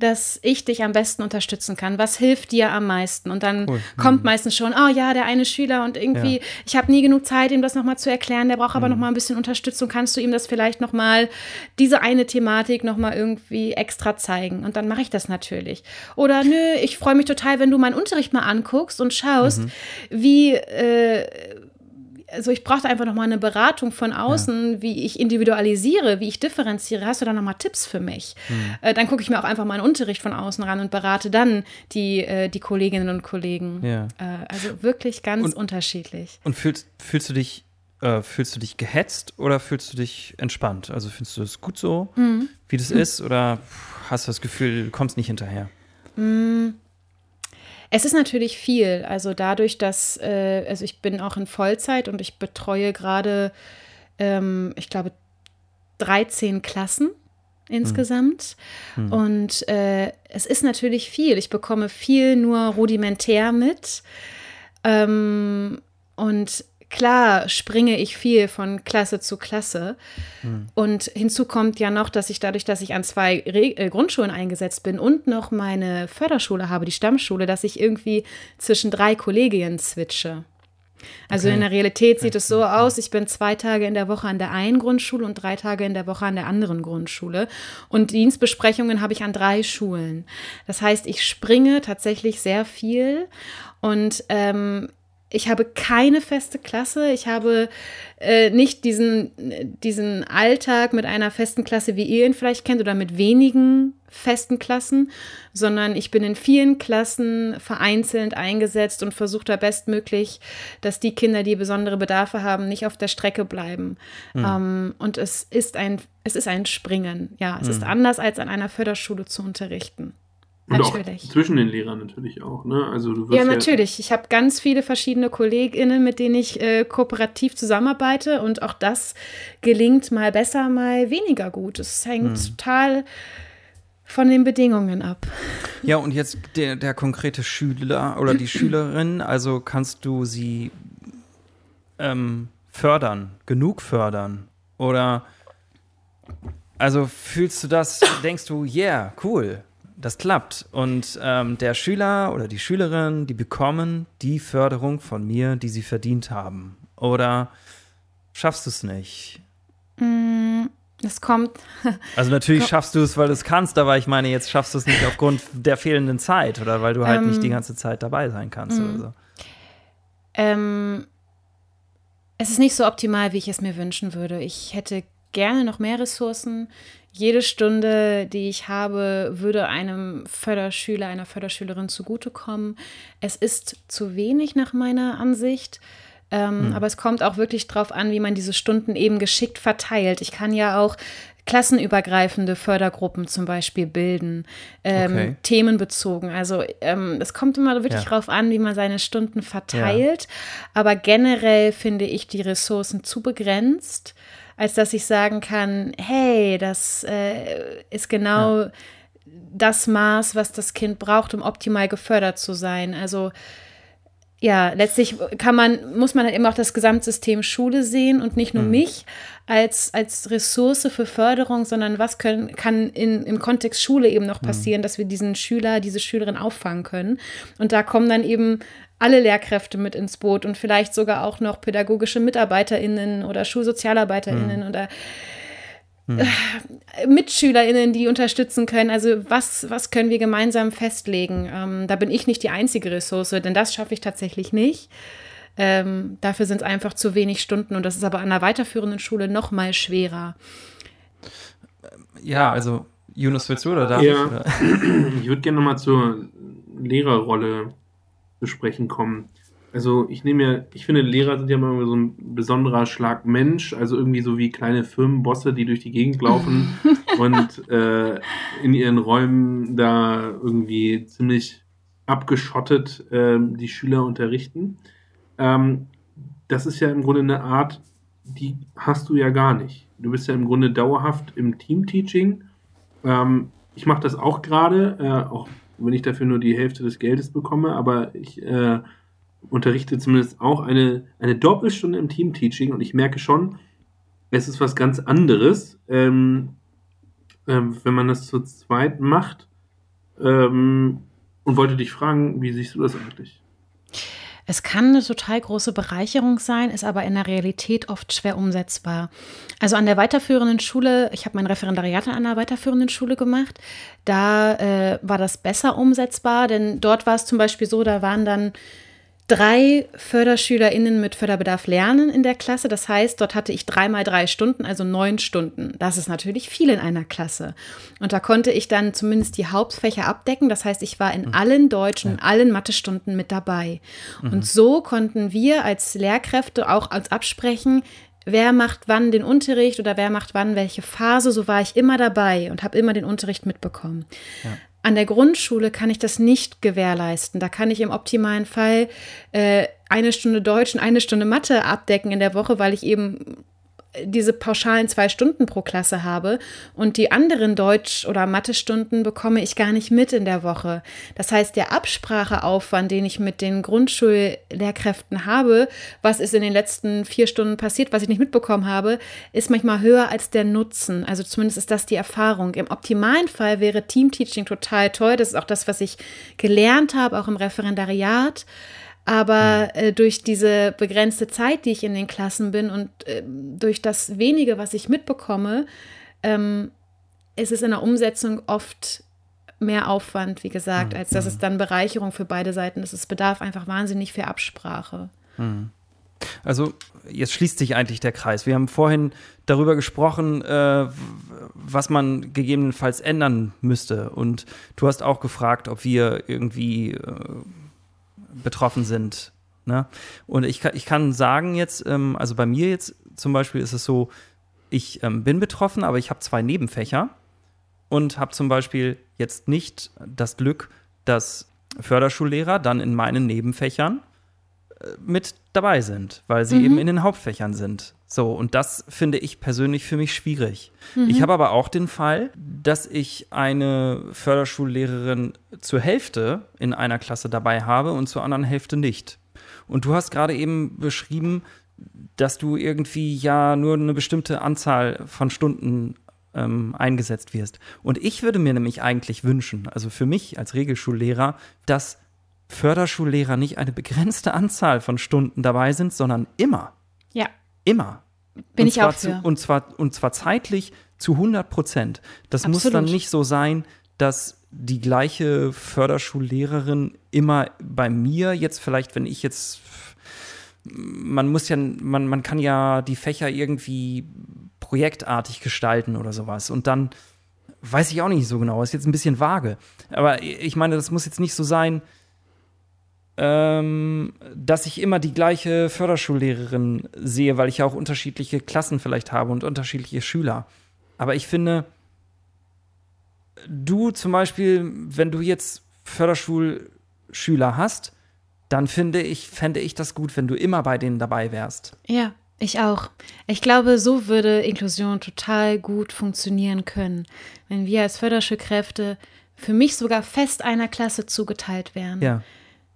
dass ich dich am besten unterstützen kann. Was hilft dir am meisten? Und dann cool. kommt mhm. meistens schon, oh ja, der eine Schüler und irgendwie, ja. ich habe nie genug Zeit, ihm das nochmal zu erklären. Der braucht aber mhm. nochmal ein bisschen Unterstützung. Kannst du ihm das vielleicht nochmal, diese eine Thematik nochmal irgendwie extra zeigen? Und dann mache ich das natürlich. Oder nö, ich freue mich total, wenn du meinen Unterricht mal anguckst und schaust, mhm. wie, äh, also ich brauchte einfach nochmal eine Beratung von außen, ja. wie ich individualisiere, wie ich differenziere. Hast du da nochmal Tipps für mich? Mhm. Äh, dann gucke ich mir auch einfach mal einen Unterricht von außen ran und berate dann die, äh, die Kolleginnen und Kollegen. Ja. Äh, also wirklich ganz und, unterschiedlich. Und fühlst, fühlst du dich äh, fühlst du dich gehetzt oder fühlst du dich entspannt? Also findest du es gut so, mhm. wie das mhm. ist, oder hast du das Gefühl, du kommst nicht hinterher? Mhm. Es ist natürlich viel. Also dadurch, dass, äh, also ich bin auch in Vollzeit und ich betreue gerade, ähm, ich glaube, 13 Klassen insgesamt. Hm. Und äh, es ist natürlich viel. Ich bekomme viel nur rudimentär mit. Ähm, und klar springe ich viel von Klasse zu Klasse. Hm. Und hinzu kommt ja noch, dass ich dadurch, dass ich an zwei Re äh, Grundschulen eingesetzt bin und noch meine Förderschule habe, die Stammschule, dass ich irgendwie zwischen drei Kollegien switche. Also okay. in der Realität sieht es so aus, ich bin zwei Tage in der Woche an der einen Grundschule und drei Tage in der Woche an der anderen Grundschule. Und Dienstbesprechungen habe ich an drei Schulen. Das heißt, ich springe tatsächlich sehr viel und ähm, ich habe keine feste Klasse. Ich habe äh, nicht diesen, diesen Alltag mit einer festen Klasse, wie ihr ihn vielleicht kennt, oder mit wenigen festen Klassen, sondern ich bin in vielen Klassen vereinzelt eingesetzt und versuche da bestmöglich, dass die Kinder, die besondere Bedarfe haben, nicht auf der Strecke bleiben. Mhm. Ähm, und es ist ein, es ist ein Springen. Ja, es mhm. ist anders als an einer Förderschule zu unterrichten. Und natürlich. auch zwischen den Lehrern natürlich auch, ne? Also du wirst ja, natürlich. ich habe ganz viele verschiedene KollegInnen, mit denen ich äh, kooperativ zusammenarbeite und auch das gelingt mal besser, mal weniger gut. Es hängt hm. total von den Bedingungen ab. Ja, und jetzt der, der konkrete Schüler oder die Schülerin, also kannst du sie ähm, fördern, genug fördern? Oder also fühlst du das, denkst du, yeah, cool, das klappt. Und ähm, der Schüler oder die Schülerin, die bekommen die Förderung von mir, die sie verdient haben. Oder schaffst du es nicht? Mm, es kommt. also natürlich schaffst du es, weil du es kannst, aber ich meine, jetzt schaffst du es nicht aufgrund der fehlenden Zeit oder weil du halt ähm, nicht die ganze Zeit dabei sein kannst oder mm. so. Ähm, es ist nicht so optimal, wie ich es mir wünschen würde. Ich hätte gerne noch mehr Ressourcen jede Stunde, die ich habe, würde einem Förderschüler, einer Förderschülerin zugutekommen. Es ist zu wenig nach meiner Ansicht. Ähm, hm. Aber es kommt auch wirklich darauf an, wie man diese Stunden eben geschickt verteilt. Ich kann ja auch klassenübergreifende Fördergruppen zum Beispiel bilden, ähm, okay. themenbezogen. Also ähm, es kommt immer wirklich ja. darauf an, wie man seine Stunden verteilt. Ja. Aber generell finde ich die Ressourcen zu begrenzt als dass ich sagen kann, hey, das äh, ist genau ja. das Maß, was das Kind braucht, um optimal gefördert zu sein. Also ja, letztlich kann man, muss man halt eben auch das Gesamtsystem Schule sehen und nicht nur mhm. mich als, als Ressource für Förderung, sondern was können, kann in, im Kontext Schule eben noch mhm. passieren, mhm. dass wir diesen Schüler, diese Schülerin auffangen können. Und da kommen dann eben alle Lehrkräfte mit ins Boot und vielleicht sogar auch noch pädagogische MitarbeiterInnen oder SchulsozialarbeiterInnen mhm. oder hm. MitschülerInnen, die unterstützen können. Also was, was können wir gemeinsam festlegen? Ähm, da bin ich nicht die einzige Ressource, denn das schaffe ich tatsächlich nicht. Ähm, dafür sind es einfach zu wenig Stunden und das ist aber an einer weiterführenden Schule noch mal schwerer. Ja, also Yunus, willst du oder darf ja. ich? Oder? Ich würde gerne nochmal zur Lehrerrolle zu sprechen kommen. Also ich nehme ja, ich finde, Lehrer sind ja immer so ein besonderer Schlag Mensch, also irgendwie so wie kleine Firmenbosse, die durch die Gegend laufen und äh, in ihren Räumen da irgendwie ziemlich abgeschottet äh, die Schüler unterrichten. Ähm, das ist ja im Grunde eine Art, die hast du ja gar nicht. Du bist ja im Grunde dauerhaft im Teamteaching. Ähm, ich mache das auch gerade, äh, auch wenn ich dafür nur die Hälfte des Geldes bekomme, aber ich äh, unterrichte zumindest auch eine, eine Doppelstunde im Team-Teaching und ich merke schon, es ist was ganz anderes, ähm, ähm, wenn man das zu zweit macht. Ähm, und wollte dich fragen, wie siehst du das eigentlich? Es kann eine total große Bereicherung sein, ist aber in der Realität oft schwer umsetzbar. Also an der weiterführenden Schule, ich habe mein Referendariat an einer weiterführenden Schule gemacht, da äh, war das besser umsetzbar, denn dort war es zum Beispiel so, da waren dann drei FörderschülerInnen mit Förderbedarf lernen in der Klasse. Das heißt, dort hatte ich dreimal drei Stunden, also neun Stunden. Das ist natürlich viel in einer Klasse. Und da konnte ich dann zumindest die Hauptfächer abdecken. Das heißt, ich war in mhm. allen deutschen, ja. allen Mathestunden mit dabei. Mhm. Und so konnten wir als Lehrkräfte auch als absprechen, wer macht wann den Unterricht oder wer macht wann welche Phase. So war ich immer dabei und habe immer den Unterricht mitbekommen. Ja. An der Grundschule kann ich das nicht gewährleisten. Da kann ich im optimalen Fall äh, eine Stunde Deutsch und eine Stunde Mathe abdecken in der Woche, weil ich eben diese pauschalen zwei Stunden pro Klasse habe und die anderen Deutsch- oder Mathe-Stunden bekomme ich gar nicht mit in der Woche. Das heißt, der Abspracheaufwand, den ich mit den Grundschullehrkräften habe, was ist in den letzten vier Stunden passiert, was ich nicht mitbekommen habe, ist manchmal höher als der Nutzen. Also zumindest ist das die Erfahrung. Im optimalen Fall wäre Teamteaching total toll. Das ist auch das, was ich gelernt habe, auch im Referendariat. Aber hm. äh, durch diese begrenzte Zeit, die ich in den Klassen bin und äh, durch das wenige, was ich mitbekomme, ähm, ist es in der Umsetzung oft mehr Aufwand, wie gesagt, hm. als dass es hm. dann Bereicherung für beide Seiten ist. Es bedarf einfach wahnsinnig viel Absprache. Also jetzt schließt sich eigentlich der Kreis. Wir haben vorhin darüber gesprochen, äh, was man gegebenenfalls ändern müsste. Und du hast auch gefragt, ob wir irgendwie äh, betroffen sind. Ne? Und ich, ich kann sagen jetzt, ähm, also bei mir jetzt zum Beispiel ist es so, ich ähm, bin betroffen, aber ich habe zwei Nebenfächer und habe zum Beispiel jetzt nicht das Glück, dass Förderschullehrer dann in meinen Nebenfächern äh, mit dabei sind, weil sie mhm. eben in den Hauptfächern sind. So, und das finde ich persönlich für mich schwierig. Mhm. Ich habe aber auch den Fall, dass ich eine Förderschullehrerin zur Hälfte in einer Klasse dabei habe und zur anderen Hälfte nicht. Und du hast gerade eben beschrieben, dass du irgendwie ja nur eine bestimmte Anzahl von Stunden ähm, eingesetzt wirst. Und ich würde mir nämlich eigentlich wünschen, also für mich als Regelschullehrer, dass Förderschullehrer nicht eine begrenzte Anzahl von Stunden dabei sind, sondern immer. Immer. Bin und ich auch für. Zu, und, zwar, und zwar zeitlich zu 100 Prozent. Das Absolut. muss dann nicht so sein, dass die gleiche Förderschullehrerin immer bei mir jetzt vielleicht, wenn ich jetzt man muss ja, man, man kann ja die Fächer irgendwie projektartig gestalten oder sowas. Und dann weiß ich auch nicht so genau, ist jetzt ein bisschen vage. Aber ich meine, das muss jetzt nicht so sein, ähm, dass ich immer die gleiche Förderschullehrerin sehe, weil ich ja auch unterschiedliche Klassen vielleicht habe und unterschiedliche Schüler. Aber ich finde, du zum Beispiel, wenn du jetzt Förderschulschüler hast, dann finde ich, fände ich das gut, wenn du immer bei denen dabei wärst. Ja, ich auch. Ich glaube, so würde Inklusion total gut funktionieren können, wenn wir als Förderschulkräfte für mich sogar fest einer Klasse zugeteilt wären. Ja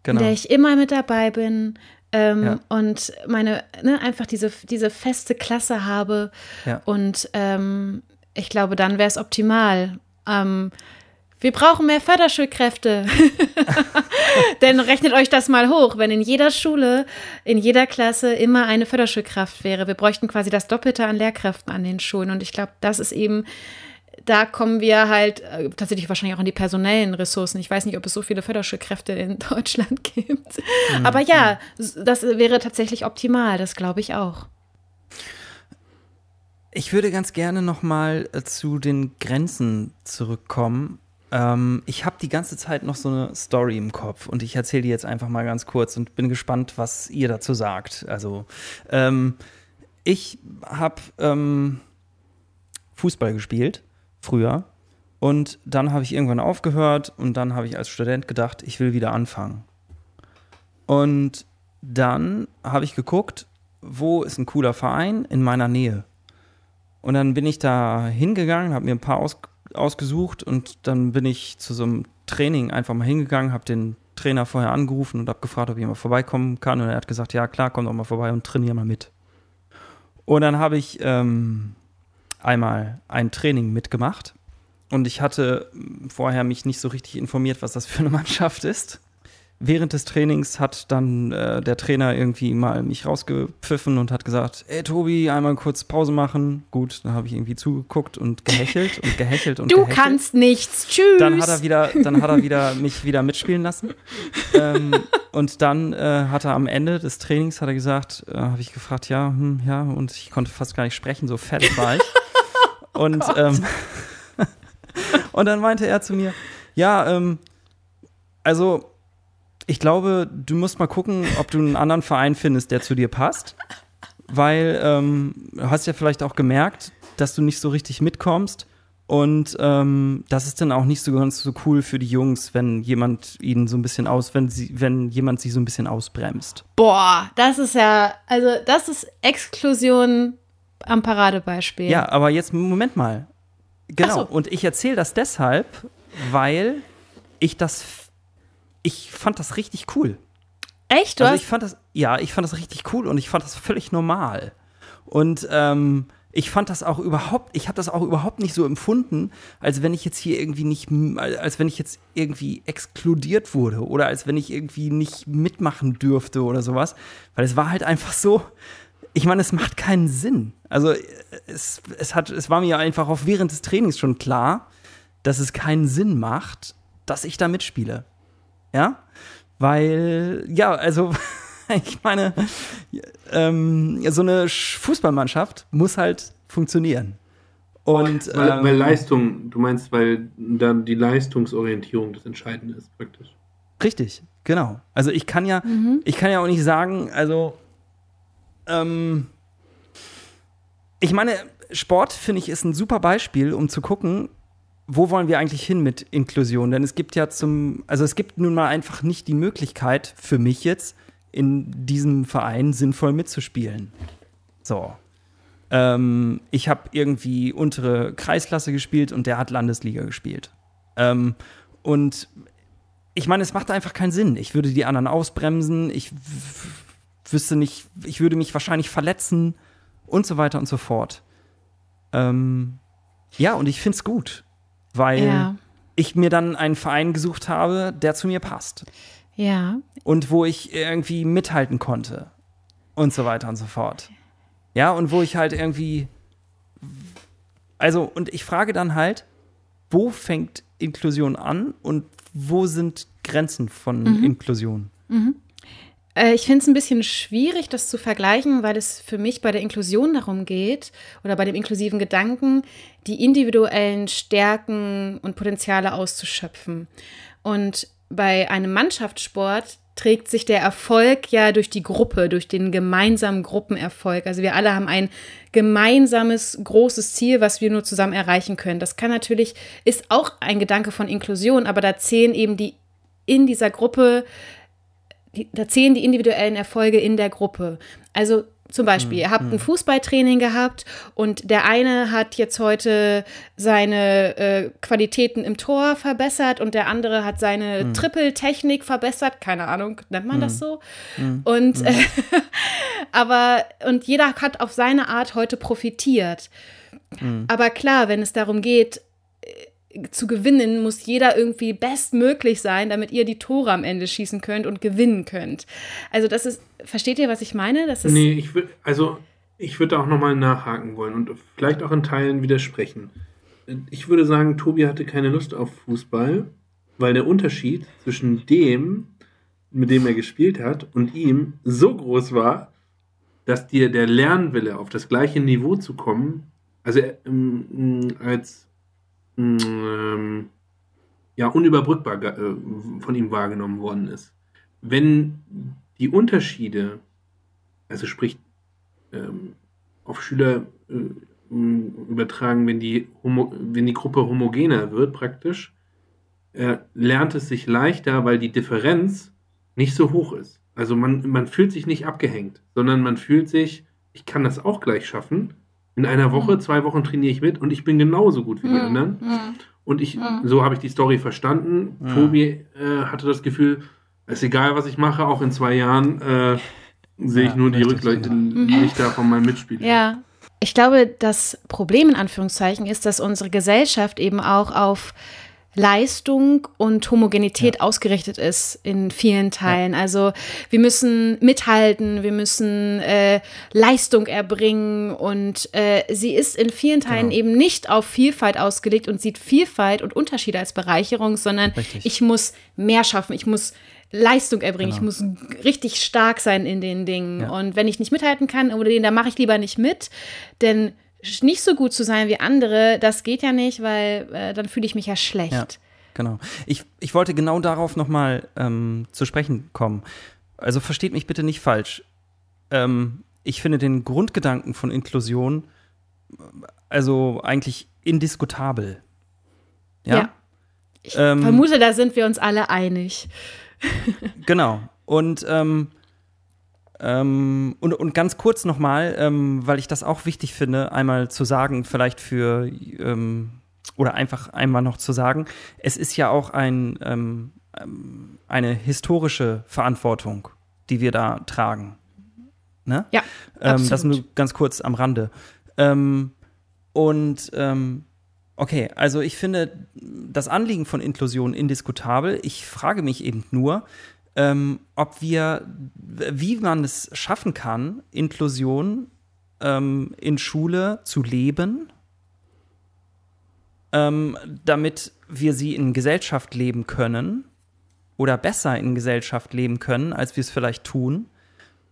genau. in der ich immer mit dabei bin ähm, ja. und meine, ne, einfach diese, diese feste Klasse habe. Ja. Und ähm, ich glaube, dann wäre es optimal. Ähm, wir brauchen mehr Förderschulkräfte. Denn rechnet euch das mal hoch, wenn in jeder Schule, in jeder Klasse immer eine Förderschulkraft wäre. Wir bräuchten quasi das Doppelte an Lehrkräften an den Schulen. Und ich glaube, das ist eben da kommen wir halt äh, tatsächlich wahrscheinlich auch an die personellen Ressourcen. Ich weiß nicht, ob es so viele Förderschulkräfte in Deutschland gibt. Mhm. Aber ja, das wäre tatsächlich optimal, das glaube ich auch. Ich würde ganz gerne noch mal äh, zu den Grenzen zurückkommen. Ähm, ich habe die ganze Zeit noch so eine Story im Kopf und ich erzähle die jetzt einfach mal ganz kurz und bin gespannt, was ihr dazu sagt. Also, ähm, ich habe ähm, Fußball gespielt früher. Und dann habe ich irgendwann aufgehört und dann habe ich als Student gedacht, ich will wieder anfangen. Und dann habe ich geguckt, wo ist ein cooler Verein in meiner Nähe. Und dann bin ich da hingegangen, habe mir ein paar aus, ausgesucht und dann bin ich zu so einem Training einfach mal hingegangen, habe den Trainer vorher angerufen und habe gefragt, ob ich mal vorbeikommen kann. Und er hat gesagt, ja klar, komm doch mal vorbei und trainiere mal mit. Und dann habe ich ähm, einmal ein Training mitgemacht und ich hatte vorher mich nicht so richtig informiert, was das für eine Mannschaft ist. Während des Trainings hat dann äh, der Trainer irgendwie mal mich rausgepfiffen und hat gesagt, ey Tobi, einmal kurz Pause machen. Gut, dann habe ich irgendwie zugeguckt und gehechelt und gehechelt und du gehechelt. kannst nichts, tschüss. Dann hat er wieder, dann hat er wieder mich wieder mitspielen lassen. ähm, und dann äh, hat er am Ende des Trainings hat er gesagt, äh, habe ich gefragt, ja, hm, ja, und ich konnte fast gar nicht sprechen, so fett war ich. und Oh ähm, und dann meinte er zu mir, ja, ähm, also ich glaube, du musst mal gucken, ob du einen anderen Verein findest, der zu dir passt, weil ähm, du hast ja vielleicht auch gemerkt, dass du nicht so richtig mitkommst. Und ähm, das ist dann auch nicht so ganz so cool für die Jungs, wenn jemand ihnen so ein bisschen aus, wenn sie, wenn jemand sie so ein bisschen ausbremst. Boah, das ist ja, also das ist Exklusion am Paradebeispiel. Ja, aber jetzt Moment mal. Genau. So. Und ich erzähle das deshalb, weil ich das, ich fand das richtig cool. Echt? Du Also ich fand das, ja, ich fand das richtig cool und ich fand das völlig normal. Und ähm, ich fand das auch überhaupt, ich habe das auch überhaupt nicht so empfunden, als wenn ich jetzt hier irgendwie nicht, als wenn ich jetzt irgendwie exkludiert wurde oder als wenn ich irgendwie nicht mitmachen dürfte oder sowas. Weil es war halt einfach so, ich meine, es macht keinen Sinn. Also es, es, hat, es war mir einfach auch während des Trainings schon klar, dass es keinen Sinn macht, dass ich da mitspiele. Ja? Weil, ja, also, ich meine, ähm, so eine Sch- Fußballmannschaft muss halt funktionieren. Und Weil, ähm, weil Leistung, du meinst, weil dann die Leistungsorientierung das Entscheidende ist, praktisch. Richtig, genau. Also ich kann ja, ich kann ja auch nicht sagen, also ähm, ich meine, Sport finde ich ist ein super Beispiel, um zu gucken, wo wollen wir eigentlich hin mit Inklusion? Denn es gibt ja zum, also es gibt nun mal einfach nicht die Möglichkeit für mich jetzt in diesem Verein sinnvoll mitzuspielen. So. Ähm, ich habe irgendwie untere Kreisklasse gespielt und der hat Landesliga gespielt. Ähm, und ich meine, es macht einfach keinen Sinn. Ich würde die anderen ausbremsen, ich wüsste nicht, ich würde mich wahrscheinlich verletzen und so weiter und so fort. Ähm, ja, und ich finde es gut, weil Ja. ich mir dann einen Verein gesucht habe, der zu mir passt ja. und wo ich irgendwie mithalten konnte und so weiter und so fort. Ja, und wo ich halt irgendwie, also, und ich frage dann halt, wo fängt Inklusion an und wo sind Grenzen von Inklusion? Äh, Ich finde es ein bisschen schwierig, das zu vergleichen, weil es für mich bei der Inklusion darum geht oder bei dem inklusiven Gedanken, die individuellen Stärken und Potenziale auszuschöpfen. Und bei einem Mannschaftssport trägt sich der Erfolg ja durch die Gruppe, durch den gemeinsamen Gruppenerfolg. Also wir alle haben ein gemeinsames großes Ziel, was wir nur zusammen erreichen können. Das kann natürlich, ist auch ein Gedanke von Inklusion, aber da zählen eben die in dieser Gruppe die, da zählen die individuellen Erfolge in der Gruppe. Also zum Beispiel, ihr habt ein Fußballtraining gehabt und der eine hat jetzt heute seine äh, Qualitäten im Tor verbessert und der andere hat seine Trippeltechnik verbessert. Keine Ahnung, nennt man das so? Und äh, aber und jeder hat auf seine Art heute profitiert. Aber klar, wenn es darum geht, zu gewinnen, muss jeder irgendwie bestmöglich sein, damit ihr die Tore am Ende schießen könnt und gewinnen könnt. Also das ist, versteht ihr, was ich meine? Das ist, Nee, ich würde, also ich würde auch nochmal nachhaken wollen und vielleicht auch in Teilen widersprechen. Ich würde sagen, Tobi hatte keine Lust auf Fußball, weil der Unterschied zwischen dem, mit dem er gespielt hat, und ihm so groß war, dass dir der Lernwille auf das gleiche Niveau zu kommen, also ähm, als ähm, ja unüberbrückbar äh, von ihm wahrgenommen worden ist. Wenn die Unterschiede, also sprich ähm, auf Schüler äh, übertragen, wenn die, homo wenn die Gruppe homogener wird praktisch, äh, lernt es sich leichter, weil die Differenz nicht so hoch ist. Also man, man fühlt sich nicht abgehängt, sondern man fühlt sich, ich kann das auch gleich schaffen. In einer Woche, zwei Wochen trainiere ich mit und ich bin genauso gut wie die anderen. Und ich, so habe ich die Story verstanden. Tobi äh, hatte das Gefühl, es ist egal, was ich mache, auch in zwei Jahren äh, sehe ich Ja, nur die richtig, Rücklichter von meinem Mitspieler. Ja. Ich glaube, das Problem in Anführungszeichen ist, dass unsere Gesellschaft eben auch auf Leistung und Homogenität ausgerichtet ist in vielen Teilen. Also wir müssen mithalten, wir müssen äh, Leistung erbringen und äh, sie ist in vielen Teilen Genau. eben nicht auf Vielfalt ausgelegt und sieht Vielfalt und Unterschiede als Bereicherung, sondern Richtig. ich muss mehr schaffen, ich muss Leistung erbringen. Genau. Ich muss richtig stark sein in den Dingen. Ja. Und wenn ich nicht mithalten kann oder den, dann mache ich lieber nicht mit. Denn nicht so gut zu sein wie andere, das geht ja nicht, weil äh, dann fühle ich mich ja schlecht. Ja, genau. Ich, ich wollte genau darauf nochmal ähm, zu sprechen kommen. Also versteht mich bitte nicht falsch. Ähm, ich finde den Grundgedanken von Inklusion also eigentlich indiskutabel. Ja. ja. Ich ähm, vermute, da sind wir uns alle einig. genau. Und, ähm, ähm, und, und ganz kurz nochmal, ähm, weil ich das auch wichtig finde, einmal zu sagen, vielleicht für, ähm, oder einfach einmal noch zu sagen, es ist ja auch ein, ähm, eine historische Verantwortung, die wir da tragen. Ne? Ja. Ähm, das nur ganz kurz am Rande. Ähm, und okay, also ich finde das Anliegen von Inklusion indiskutabel. Ich frage mich eben nur, ähm, ob wir, wie man es schaffen kann, Inklusion ähm, in Schule zu leben, ähm, damit wir sie in Gesellschaft leben können oder besser in Gesellschaft leben können, als wir es vielleicht tun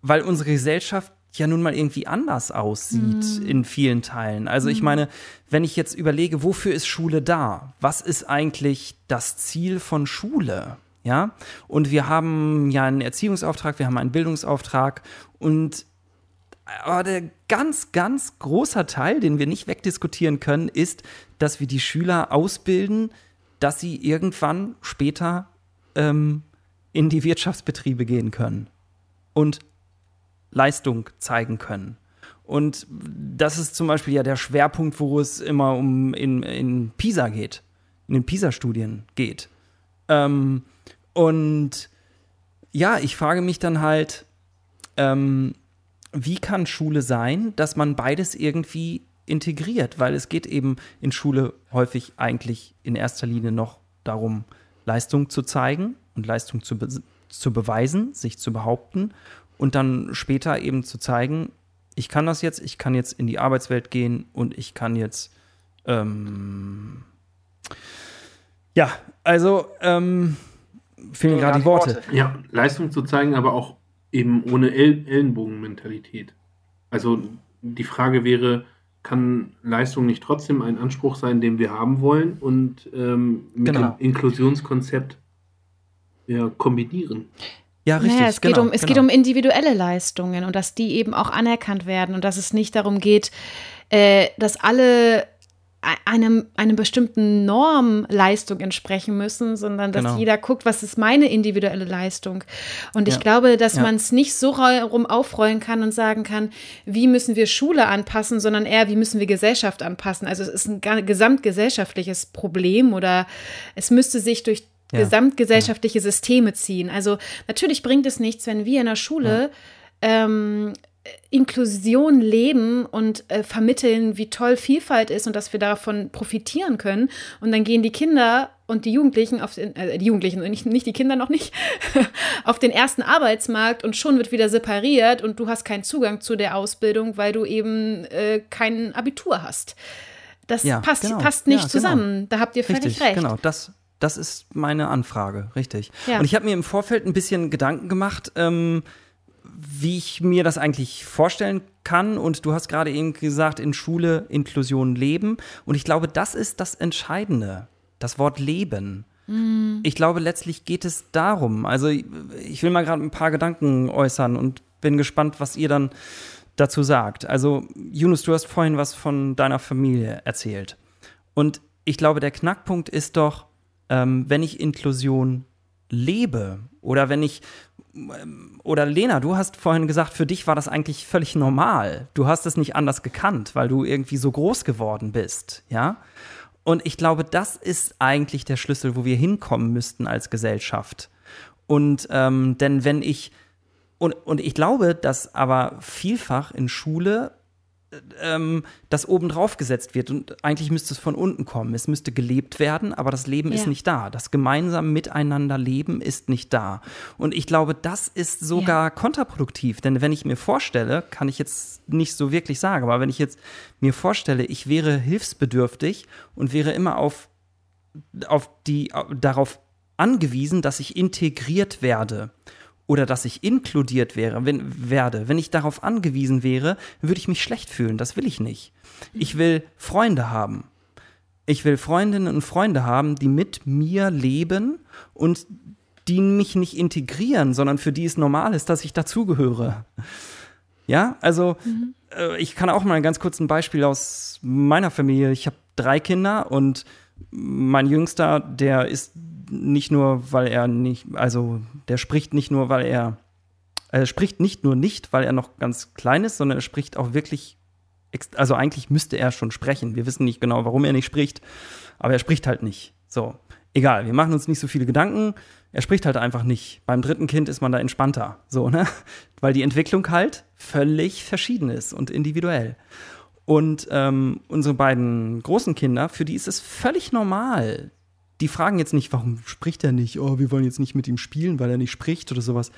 weil unsere Gesellschaft ja nun mal irgendwie anders aussieht mm. in vielen Teilen. Also ich hm. meine, wenn ich jetzt überlege, wofür ist Schule da? Was ist eigentlich das Ziel von Schule? Ja? Und wir haben ja einen Erziehungsauftrag, wir haben einen Bildungsauftrag und aber der ganz, ganz großer Teil, den wir nicht wegdiskutieren können, ist, dass wir die Schüler ausbilden, dass sie irgendwann später ähm, in die Wirtschaftsbetriebe gehen können. Und Leistung zeigen können. Und das ist zum Beispiel ja der Schwerpunkt, wo es immer um in, in PISA geht, in den PISA-Studien geht. Ähm, und ja, ich frage mich dann halt, ähm, wie kann Schule sein, dass man beides irgendwie integriert? Weil es geht eben in Schule häufig eigentlich in erster Linie noch darum, Leistung zu zeigen und Leistung zu, be zu beweisen, sich zu behaupten und dann später eben zu zeigen, ich kann das jetzt, ich kann jetzt in die Arbeitswelt gehen und ich kann jetzt ähm, ja, also ähm, fehlen gerade die Worte. Ja, Leistung zu zeigen, aber auch eben ohne El Ellenbogenmentalität. Also die Frage wäre, kann Leistung nicht trotzdem ein Anspruch sein, den wir haben wollen und ähm, mit genau. dem Inklusionskonzept ja, kombinieren? Ja, richtig. Naja, es, genau, geht um, es genau. geht um individuelle Leistungen und dass die eben auch anerkannt werden und dass es nicht darum geht, äh, dass alle einem, einem bestimmten Norm Leistung entsprechen müssen, sondern dass genau. jeder guckt, was ist meine individuelle Leistung. Und ich glaube, dass ja. man es nicht so rum aufrollen kann und sagen kann, wie müssen wir Schule anpassen, sondern eher, wie müssen wir Gesellschaft anpassen. Also es ist ein gesamtgesellschaftliches Problem oder es müsste sich durch ja. gesamtgesellschaftliche Systeme ziehen. Also natürlich bringt es nichts, wenn wir in der Schule ja. ähm, Inklusion leben und äh, vermitteln, wie toll Vielfalt ist und dass wir davon profitieren können. Und dann gehen die Kinder und die Jugendlichen auf den, äh, die Jugendlichen und nicht, nicht die Kinder noch nicht, auf den ersten Arbeitsmarkt und schon wird wieder separiert und du hast keinen Zugang zu der Ausbildung, weil du eben äh, kein Abitur hast. Das ja, passt, genau. passt nicht ja, genau. zusammen. Genau. Da habt ihr völlig Richtig, recht. Genau, das, das ist meine Anfrage, richtig. Ja. Und ich habe mir im Vorfeld ein bisschen Gedanken gemacht, ähm, wie ich mir das eigentlich vorstellen kann. Und du hast gerade eben gesagt, in Schule Inklusion leben. Und ich glaube, das ist das Entscheidende, das Wort leben. Mhm. Ich glaube, letztlich geht es darum. Also ich will mal gerade ein paar Gedanken äußern und bin gespannt, was ihr dann dazu sagt. Also Yunus, du hast vorhin was von deiner Familie erzählt. Und ich glaube, der Knackpunkt ist doch, ähm, wenn ich Inklusion lebe oder wenn ich oder Lena, du hast vorhin gesagt, für dich war das eigentlich völlig normal. Du hast es nicht anders gekannt, weil du irgendwie so groß geworden bist, ja? Und ich glaube, das ist eigentlich der Schlüssel, wo wir hinkommen müssten als Gesellschaft. Und ähm, denn wenn ich und, und ich glaube, dass aber vielfach in Schule ähm, das obendrauf gesetzt wird. Und eigentlich müsste es von unten kommen. Es müsste gelebt werden, aber das Leben ja. ist nicht da. Das gemeinsame Miteinander leben ist nicht da. Und ich glaube, das ist sogar ja. kontraproduktiv. Denn wenn ich mir vorstelle, kann ich jetzt nicht so wirklich sagen, aber wenn ich jetzt mir vorstelle, ich wäre hilfsbedürftig und wäre immer auf, auf die, darauf angewiesen, dass ich integriert werde oder dass ich inkludiert wäre, wenn, werde. Wenn ich darauf angewiesen wäre, würde ich mich schlecht fühlen. Das will ich nicht. Ich will Freunde haben. Ich will Freundinnen und Freunde haben, die mit mir leben und die mich nicht integrieren, sondern für die es normal ist, dass ich dazugehöre. Ja, also mhm. ich kann auch mal ein ganz kurzes Beispiel aus meiner Familie. Ich habe drei Kinder und mein Jüngster, der ist nicht nur, weil er nicht, also der spricht nicht nur, weil er, er spricht nicht nur nicht, weil er noch ganz klein ist, sondern er spricht auch wirklich, also eigentlich müsste er schon sprechen. Wir wissen nicht genau, warum er nicht spricht, aber er spricht halt nicht. So, egal, wir machen uns nicht so viele Gedanken. Er spricht halt einfach nicht. Beim dritten Kind ist man da entspannter, so, ne? Weil die Entwicklung halt völlig verschieden ist und individuell. Und ähm, unsere beiden großen Kinder, für die ist es völlig normal, die fragen jetzt nicht, warum spricht er nicht? Oh, wir wollen jetzt nicht mit ihm spielen, weil er nicht spricht oder sowas.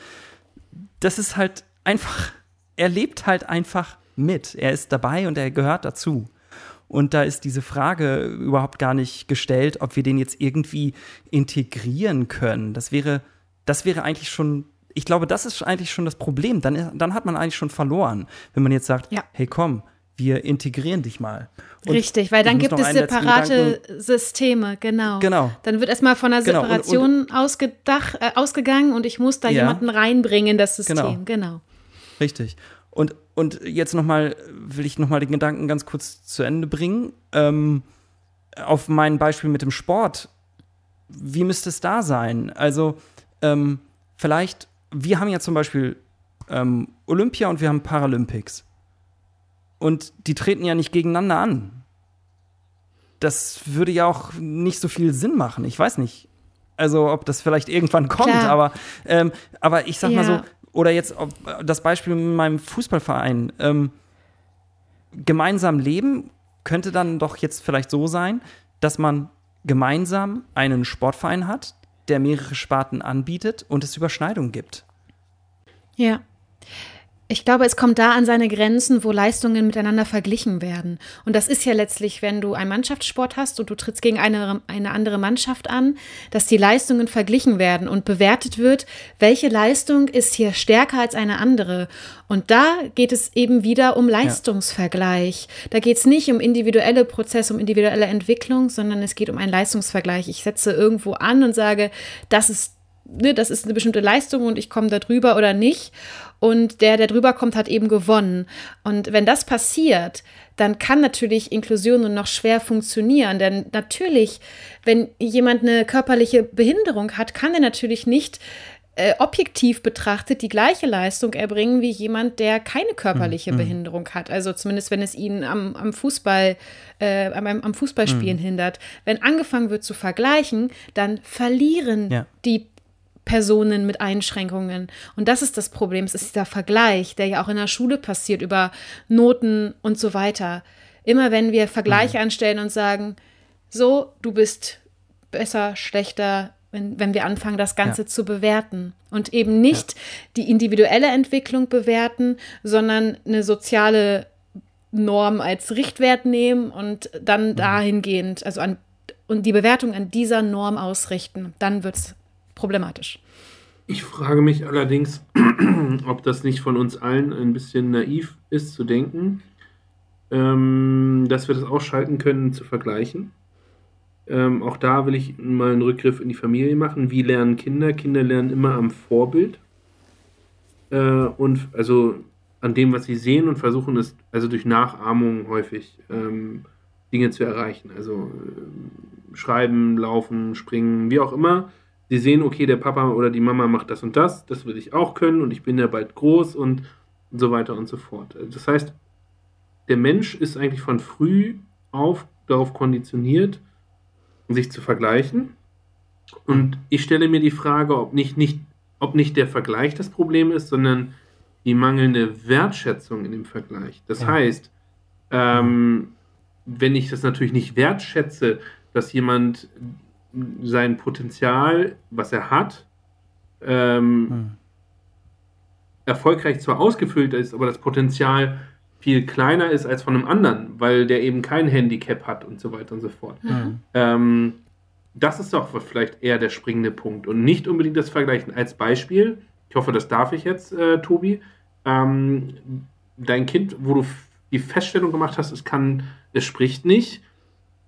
Das ist halt einfach, er lebt halt einfach mit. Er ist dabei und er gehört dazu. Und da ist diese Frage überhaupt gar nicht gestellt, ob wir den jetzt irgendwie integrieren können. Das wäre, das wäre eigentlich schon, ich glaube, das ist eigentlich schon das Problem. Dann, dann hat man eigentlich schon verloren, wenn man jetzt sagt, ja. hey komm, wir integrieren dich mal. Und Richtig, weil dann gibt es separate Systeme, genau. Genau. Dann wird erstmal von einer Separation genau. und, und, äh, ausgegangen und ich muss da ja. jemanden reinbringen in das System, genau. genau. Richtig. Und, und jetzt nochmal, will ich nochmal den Gedanken ganz kurz zu Ende bringen. Ähm, auf mein Beispiel mit dem Sport. Wie müsste es da sein? Also, ähm, vielleicht, wir haben ja zum Beispiel ähm, Olympia und wir haben Paralympics. Und die treten ja nicht gegeneinander an. Das würde ja auch nicht so viel Sinn machen. Ich weiß nicht. Also, ob das vielleicht irgendwann kommt, aber, ähm, aber ich sag ja. mal so, oder jetzt das Beispiel mit meinem Fußballverein. Ähm, gemeinsam leben könnte dann doch jetzt vielleicht so sein, dass man gemeinsam einen Sportverein hat, der mehrere Sparten anbietet und es Überschneidungen gibt. Ja. Ich glaube, es kommt da an seine Grenzen, wo Leistungen miteinander verglichen werden. Und das ist ja letztlich, wenn du einen Mannschaftssport hast und du trittst gegen eine, eine andere Mannschaft an, dass die Leistungen verglichen werden und bewertet wird, welche Leistung ist hier stärker als eine andere. Und da geht es eben wieder um Leistungsvergleich. Ja. Da geht es nicht um individuelle Prozesse, um individuelle Entwicklung, sondern es geht um einen Leistungsvergleich. Ich setze irgendwo an und sage, das ist ne, das ist eine bestimmte Leistung und ich komme da drüber oder nicht. Und der, der drüber kommt, hat eben gewonnen. Und wenn das passiert, dann kann natürlich Inklusion nur noch schwer funktionieren. Denn natürlich, wenn jemand eine körperliche Behinderung hat, kann er natürlich nicht äh, objektiv betrachtet die gleiche Leistung erbringen wie jemand, der keine körperliche mhm. Behinderung hat. Also zumindest, wenn es ihn am, am Fußball, äh, am, am Fußballspielen mhm. hindert. Wenn angefangen wird zu vergleichen, dann verlieren ja. die Personen mit Einschränkungen. Und das ist das Problem. Es ist dieser Vergleich, der ja auch in der Schule passiert über Noten und so weiter. Immer wenn wir Vergleiche mhm. anstellen und sagen, so, du bist besser, schlechter, wenn, wenn wir anfangen, das Ganze ja. zu bewerten und eben nicht ja. die individuelle Entwicklung bewerten, sondern eine soziale Norm als Richtwert nehmen und dann mhm. dahingehend, also an und die Bewertung an dieser Norm ausrichten, dann wird es problematisch. Ich frage mich allerdings, ob das nicht von uns allen ein bisschen naiv ist zu denken, ähm, dass wir das ausschalten können zu vergleichen. Ähm, auch da will ich mal einen Rückgriff in die Familie machen. Wie lernen Kinder? Kinder lernen immer am Vorbild äh, und also an dem, was sie sehen und versuchen es also durch Nachahmung häufig ähm, Dinge zu erreichen. Also äh, schreiben, laufen, springen, wie auch immer sie sehen, okay, der Papa oder die Mama macht das und das, das will ich auch können und ich bin ja bald groß und so weiter und so fort. Das heißt, der Mensch ist eigentlich von früh auf darauf konditioniert, sich zu vergleichen. Und ich stelle mir die Frage, ob nicht, nicht, ob nicht der Vergleich das Problem ist, sondern die mangelnde Wertschätzung in dem Vergleich. Das ja. heißt, ähm, wenn ich das natürlich nicht wertschätze, dass jemand sein Potenzial, was er hat, ähm, hm. erfolgreich zwar ausgefüllt ist, aber das Potenzial viel kleiner ist als von einem anderen, weil der eben kein Handicap hat und so weiter und so fort. Mhm. Ähm, das ist doch vielleicht eher der springende Punkt und nicht unbedingt das Vergleichen. Als Beispiel, ich hoffe, das darf ich jetzt, äh, Tobi, ähm, dein Kind, wo du die Feststellung gemacht hast, es kann, es spricht nicht,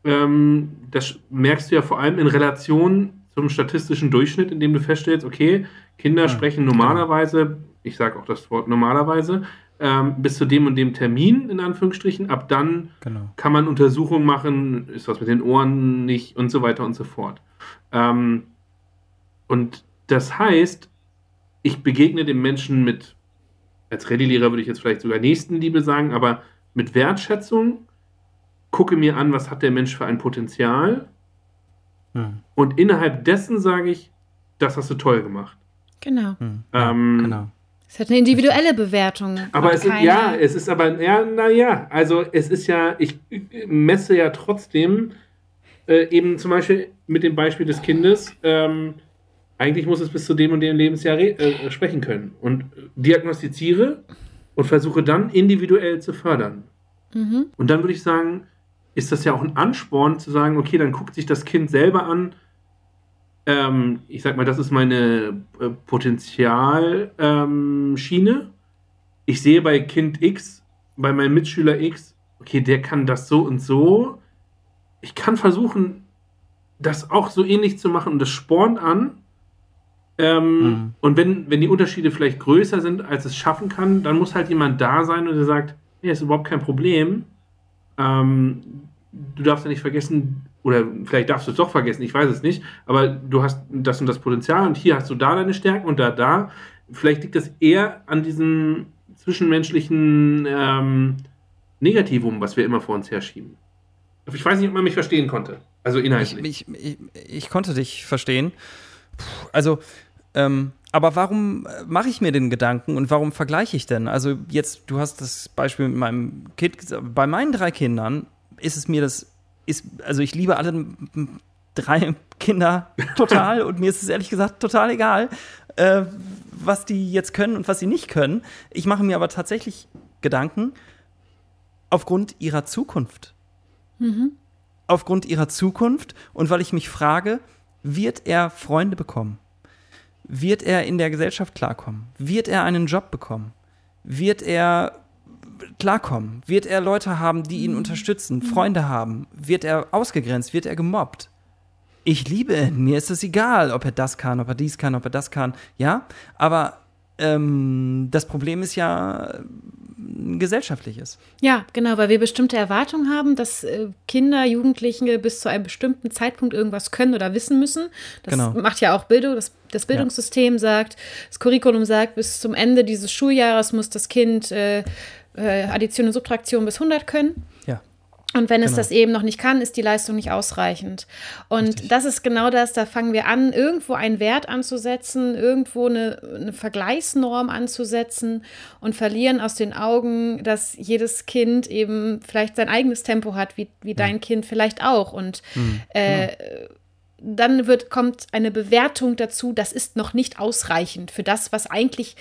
ähm, das merkst du ja vor allem in Relation zum statistischen Durchschnitt, indem du feststellst, okay, Kinder ja, sprechen normalerweise, ich sage auch das Wort normalerweise, ähm, bis zu dem und dem Termin, in Anführungsstrichen. Ab dann genau. kann man Untersuchungen machen, ist was mit den Ohren nicht und so weiter und so fort. Ähm, und das heißt, ich begegne dem Menschen mit, als Rallye-Lehrer würde ich jetzt vielleicht sogar Nächstenliebe sagen, aber mit Wertschätzung, gucke mir an, was hat der Mensch für ein Potenzial. Hm. Und innerhalb dessen sage ich, das hast du toll gemacht. Genau. Hm. Ähm, genau. Es hat eine individuelle Bewertung. Aber es ist, ja, es ist aber, ja, naja, also es ist ja, ich messe ja trotzdem äh, eben zum Beispiel mit dem Beispiel des Kindes, ähm, eigentlich muss es bis zu dem und dem Lebensjahr äh, sprechen können und diagnostiziere und versuche dann individuell zu fördern. Mhm. Und dann würde ich sagen, ist das ja auch ein Ansporn zu sagen, okay, dann guckt sich das Kind selber an, ähm, ich sag mal, das ist meine äh, Potenzialschiene. Ähm, ich sehe bei Kind X, bei meinem Mitschüler X, okay, der kann das so und so. Ich kann versuchen, das auch so ähnlich zu machen und das spornt an. Ähm, mhm. Und wenn, wenn die Unterschiede vielleicht größer sind, als es schaffen kann, dann muss halt jemand da sein und der sagt, nee, ist überhaupt kein Problem. Ähm, du darfst ja nicht vergessen, oder vielleicht darfst du es doch vergessen, ich weiß es nicht, aber du hast das und das Potenzial und hier hast du da deine Stärken und da, da. Vielleicht liegt das eher an diesem zwischenmenschlichen ähm, Negativum, was wir immer vor uns herschieben. Ich weiß nicht, ob man mich verstehen konnte. Also inhaltlich. Ich, ich, ich, ich konnte dich verstehen. Also, ähm, aber warum mache ich mir den Gedanken und warum vergleiche ich denn? Also jetzt, du hast das Beispiel mit meinem Kind, bei meinen drei Kindern ist es mir das ist, also ich liebe alle drei Kinder total und mir ist es ehrlich gesagt total egal, äh, was die jetzt können und was sie nicht können. Ich mache mir aber tatsächlich Gedanken aufgrund ihrer Zukunft. Mhm. Aufgrund ihrer Zukunft und weil ich mich frage, wird er Freunde bekommen? Wird er in der Gesellschaft klarkommen? Wird er einen Job bekommen? Wird er klarkommen? Wird er Leute haben, die ihn unterstützen, Freunde haben? Wird er ausgegrenzt? Wird er gemobbt? Ich liebe ihn. Mir ist es egal, ob er das kann, ob er dies kann, ob er das kann. Ja, aber ähm, das Problem ist ja ein gesellschaftliches. Ja, genau, weil wir bestimmte Erwartungen haben, dass äh, Kinder, Jugendliche bis zu einem bestimmten Zeitpunkt irgendwas können oder wissen müssen. Das genau. macht ja auch Bildung. Das, das Bildungssystem ja. sagt, das Curriculum sagt, bis zum Ende dieses Schuljahres muss das Kind äh, äh, Addition und Subtraktion bis 100 können. Ja. Und wenn es genau. das eben noch nicht kann, ist die Leistung nicht ausreichend. Und Richtig. das ist genau das, da fangen wir an, irgendwo einen Wert anzusetzen, irgendwo eine, eine, Vergleichsnorm anzusetzen und verlieren aus den Augen, dass jedes Kind eben vielleicht sein eigenes Tempo hat, wie, wie ja. dein Kind vielleicht auch. Und mhm, äh, genau. dann wird, kommt eine Bewertung dazu, das ist noch nicht ausreichend für das, was eigentlich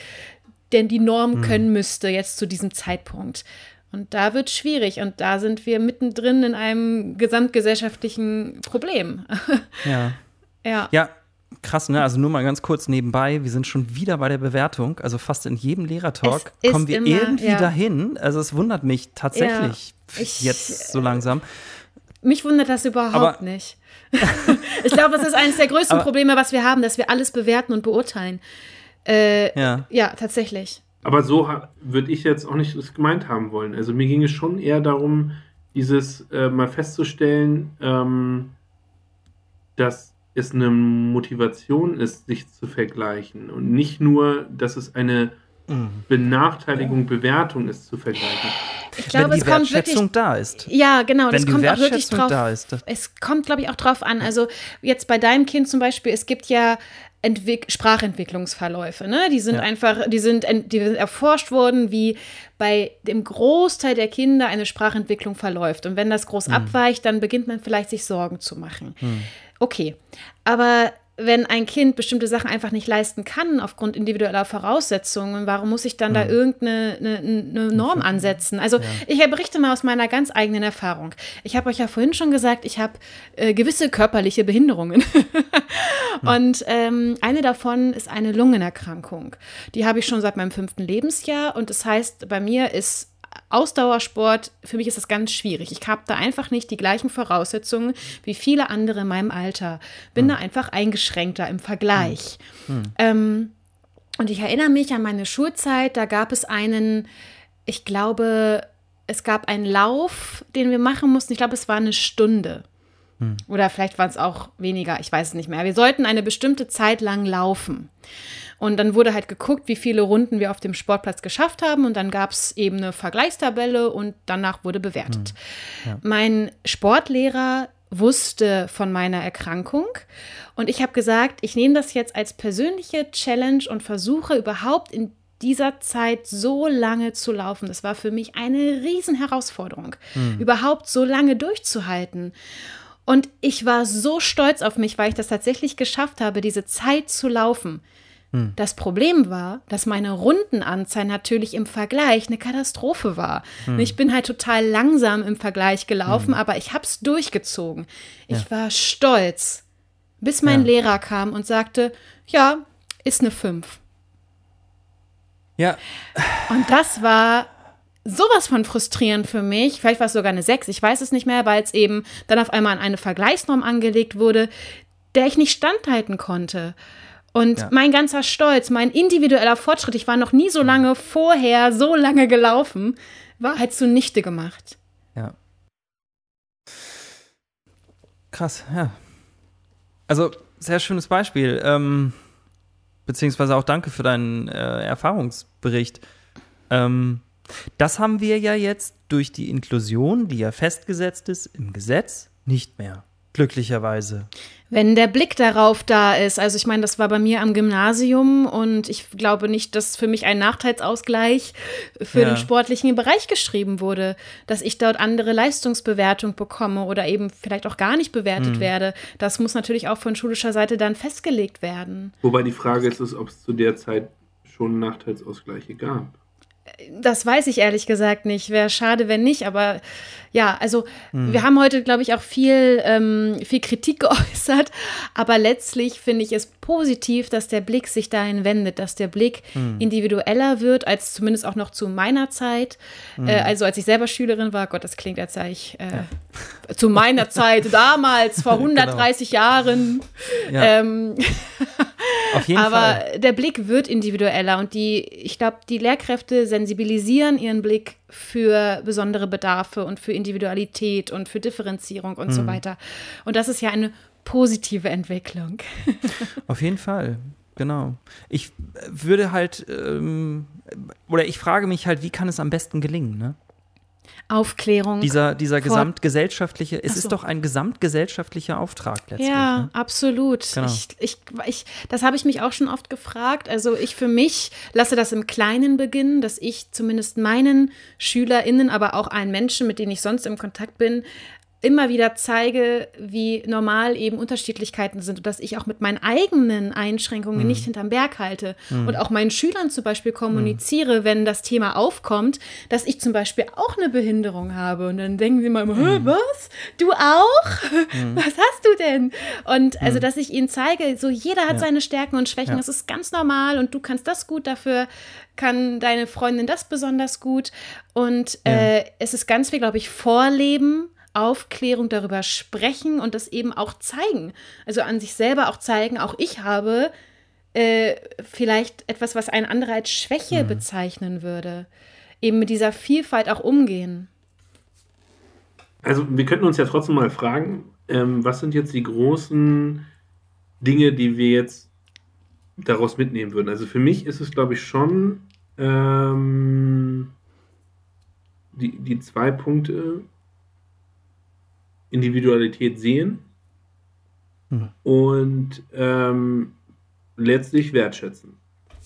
denn die Norm mhm. können müsste jetzt zu diesem Zeitpunkt. Und da wird es schwierig und da sind wir mittendrin in einem gesamtgesellschaftlichen Problem. Ja. ja. Ja, krass, ne? Also nur mal ganz kurz nebenbei, wir sind schon wieder bei der Bewertung. Also fast in jedem Lehrertalk kommen wir immer, irgendwie ja. dahin. Also es wundert mich tatsächlich ja, ich, jetzt so langsam. Mich wundert das überhaupt Aber, nicht. ich glaube, es ist eines der größten Aber, Probleme, was wir haben, dass wir alles bewerten und beurteilen. Äh, ja. ja, tatsächlich. Aber so würde ich jetzt auch nicht das gemeint haben wollen. Also mir ging es schon eher darum, dieses äh, mal festzustellen, ähm, dass es eine Motivation ist, sich zu vergleichen und nicht nur, dass es eine. Benachteiligung, Bewertung ist zu vergleichen. Ich glaube, Wenn die es kommt Wertschätzung wirklich, da ist. Ja, genau. Wenn das kommt auch wirklich drauf. Da ist, es kommt, glaube ich, auch drauf an. Also jetzt bei deinem Kind zum Beispiel, es gibt ja Entwick Sprachentwicklungsverläufe. Ne? Die sind ja. einfach, die sind, die sind erforscht worden, wie bei dem Großteil der Kinder eine Sprachentwicklung verläuft. Und wenn das groß mhm. abweicht, dann beginnt man vielleicht sich Sorgen zu machen. Mhm. Okay, aber wenn ein Kind bestimmte Sachen einfach nicht leisten kann aufgrund individueller Voraussetzungen, warum muss ich dann da irgendeine eine, eine Norm ansetzen? Also ich berichte mal aus meiner ganz eigenen Erfahrung. Ich habe euch ja vorhin schon gesagt, ich habe äh, gewisse körperliche Behinderungen. Und ähm, eine davon ist eine Lungenerkrankung. Die habe ich schon seit meinem fünften Lebensjahr und das heißt, bei mir ist Ausdauersport, für mich ist das ganz schwierig. Ich habe da einfach nicht die gleichen Voraussetzungen wie viele andere in meinem Alter. Bin hm. da einfach eingeschränkter im Vergleich. Hm. hm. Ähm, und ich erinnere mich an meine Schulzeit, da gab es einen, ich glaube, es gab einen Lauf, den wir machen mussten. Ich glaube, es war eine Stunde. Hm. Oder vielleicht waren es auch weniger, ich weiß es nicht mehr. Wir sollten eine bestimmte Zeit lang laufen. Und dann wurde halt geguckt, wie viele Runden wir auf dem Sportplatz geschafft haben. Und dann gab es eben eine Vergleichstabelle und danach wurde bewertet. Hm. Ja. Mein Sportlehrer wusste von meiner Erkrankung und ich habe gesagt, ich nehme das jetzt als persönliche Challenge und versuche überhaupt in dieser Zeit so lange zu laufen. Das war für mich eine Riesenherausforderung, mhm. überhaupt so lange durchzuhalten. Und ich war so stolz auf mich, weil ich das tatsächlich geschafft habe, diese Zeit zu laufen. Hm. Das Problem war, dass meine Rundenanzahl natürlich im Vergleich eine Katastrophe war. Hm. Ich bin halt total langsam im Vergleich gelaufen, hm. aber ich habe es durchgezogen. Ich ja. war stolz, bis mein ja. Lehrer kam und sagte, ja, ist eine 5. Ja. Und das war sowas von frustrierend für mich. Vielleicht war es sogar eine 6, ich weiß es nicht mehr, weil es eben dann auf einmal an eine Vergleichsnorm angelegt wurde, der ich nicht standhalten konnte. Und ja. mein ganzer Stolz, mein individueller Fortschritt, ich war noch nie so lange vorher so lange gelaufen, war halt zunichte gemacht. Ja. Krass, ja. Also, sehr schönes Beispiel. Ähm, beziehungsweise auch danke für deinen äh, Erfahrungsbericht. Ähm, das haben wir ja jetzt durch die Inklusion, die ja festgesetzt ist im Gesetz, nicht mehr. Glücklicherweise. Wenn der Blick darauf da ist, also ich meine, das war bei mir am Gymnasium und ich glaube nicht, dass für mich ein Nachteilsausgleich für ja. den sportlichen Bereich geschrieben wurde, dass ich dort andere Leistungsbewertung bekomme oder eben vielleicht auch gar nicht bewertet mhm. werde. Das muss natürlich auch von schulischer Seite dann festgelegt werden. Wobei die Frage ist, ob es zu der Zeit schon Nachteilsausgleiche gab. Das weiß ich ehrlich gesagt nicht. Wäre schade, wenn nicht. Aber ja, also hm. wir haben heute, glaube ich, auch viel, ähm, viel Kritik geäußert. Aber letztlich finde ich es positiv, dass der Blick sich dahin wendet, dass der Blick hm. individueller wird, als zumindest auch noch zu meiner Zeit. Hm. Äh, also als ich selber Schülerin war, Gott, das klingt, als sei ich äh, ja. zu meiner Zeit, damals, vor 130 genau. Jahren. Ja. Ähm, Auf jeden Aber Fall. der Blick wird individueller und die, ich glaube, die Lehrkräfte sensibilisieren ihren Blick für besondere Bedarfe und für Individualität und für Differenzierung und mhm. so weiter. Und das ist ja eine positive Entwicklung. Auf jeden Fall. Genau. Ich würde halt, ähm, oder ich frage mich halt, wie kann es am besten gelingen, ne? Aufklärung. Dieser, dieser gesamtgesellschaftliche, es so. ist doch ein gesamtgesellschaftlicher Auftrag letztlich. Ja, ne? absolut. Genau. Ich, ich, ich, das habe ich mich auch schon oft gefragt. Also ich für mich lasse das im Kleinen beginnen, dass ich zumindest meinen SchülerInnen, aber auch allen Menschen, mit denen ich sonst im Kontakt bin, immer wieder zeige, wie normal eben Unterschiedlichkeiten sind und dass ich auch mit meinen eigenen Einschränkungen mhm. nicht hinterm Berg halte mhm. und auch meinen Schülern zum Beispiel kommuniziere, mhm. wenn das Thema aufkommt, dass ich zum Beispiel auch eine Behinderung habe und dann denken sie mal, mhm. was? Du auch? Mhm. Was hast du denn? Und also, mhm. dass ich ihnen zeige, so jeder hat ja. seine Stärken und Schwächen, ja. das ist ganz normal und du kannst das gut dafür kann deine Freundin das besonders gut. Und ja. äh, es ist ganz viel, glaube ich, Vorleben Aufklärung darüber sprechen und das eben auch zeigen. Also an sich selber auch zeigen, auch ich habe äh, vielleicht etwas, was ein anderer als Schwäche mhm. bezeichnen würde. Eben mit dieser Vielfalt auch umgehen. Also wir könnten uns ja trotzdem mal fragen, ähm, was sind jetzt die großen Dinge, die wir jetzt daraus mitnehmen würden? Also für mich ist es, glaube ich, schon ähm, die, die zwei Punkte, Individualität sehen mhm. und ähm, letztlich wertschätzen.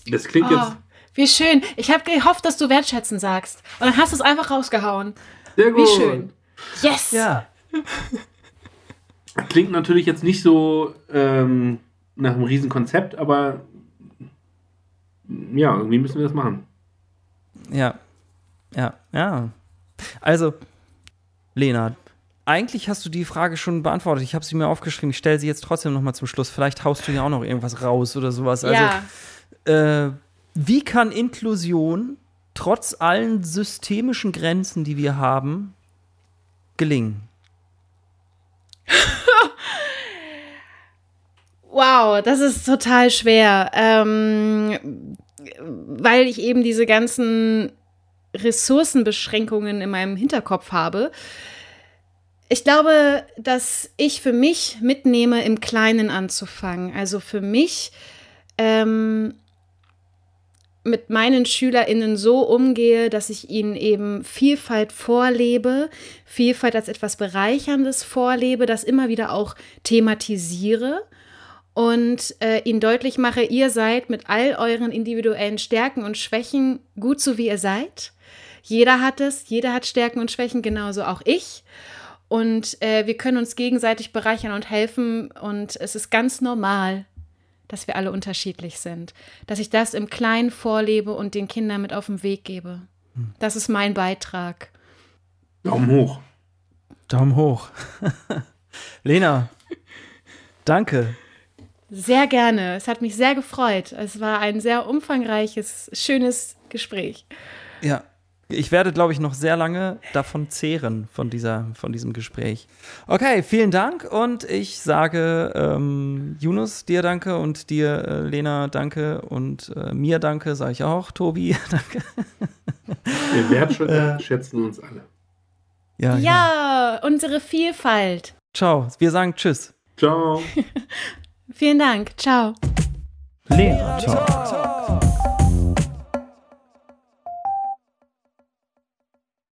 Das klingt oh, jetzt. Wie schön. Ich habe gehofft, dass du wertschätzen sagst. Und dann hast du es einfach rausgehauen. Sehr gut. Wie schön. Yes. Ja. Klingt natürlich jetzt nicht so, ähm, nach einem riesen Konzept, aber ja, irgendwie müssen wir das machen. Ja, ja, ja. Also, Lena, eigentlich hast du die Frage schon beantwortet. Ich habe sie mir aufgeschrieben. Ich stelle sie jetzt trotzdem noch mal zum Schluss. Vielleicht haust du ja auch noch irgendwas raus oder sowas. Also, ja. äh, wie kann Inklusion trotz allen systemischen Grenzen, die wir haben, gelingen? wow, das ist total schwer, ähm, weil ich eben diese ganzen Ressourcenbeschränkungen in meinem Hinterkopf habe. Ich glaube, dass ich für mich mitnehme, im Kleinen anzufangen. Also für mich ähm, mit meinen SchülerInnen so umgehe, dass ich ihnen eben Vielfalt vorlebe, Vielfalt als etwas Bereicherndes vorlebe, das immer wieder auch thematisiere und äh, ihnen deutlich mache, ihr seid mit all euren individuellen Stärken und Schwächen gut so wie ihr seid. Jeder hat es, jeder hat Stärken und Schwächen, genauso auch ich. Und äh, wir können uns gegenseitig bereichern und helfen. Und es ist ganz normal, dass wir alle unterschiedlich sind. Dass ich das im Kleinen vorlebe und den Kindern mit auf den Weg gebe. Hm. Das ist mein Beitrag. Daumen hoch. Daumen hoch. Lena, danke. Sehr gerne. Es hat mich sehr gefreut. Es war ein sehr umfangreiches, schönes Gespräch. Ja, ich werde, glaube ich, noch sehr lange davon zehren, von, dieser, von diesem Gespräch. Okay, vielen Dank und ich sage ähm, Yunus, dir danke und dir, äh, Lena, danke und äh, mir danke, sage ich auch. Tobi, danke. Wir wertschätzen uns alle. Ja, ja, ja, unsere Vielfalt. Ciao, wir sagen Tschüss. Ciao. Vielen Dank. Ciao. Lehrer Talk.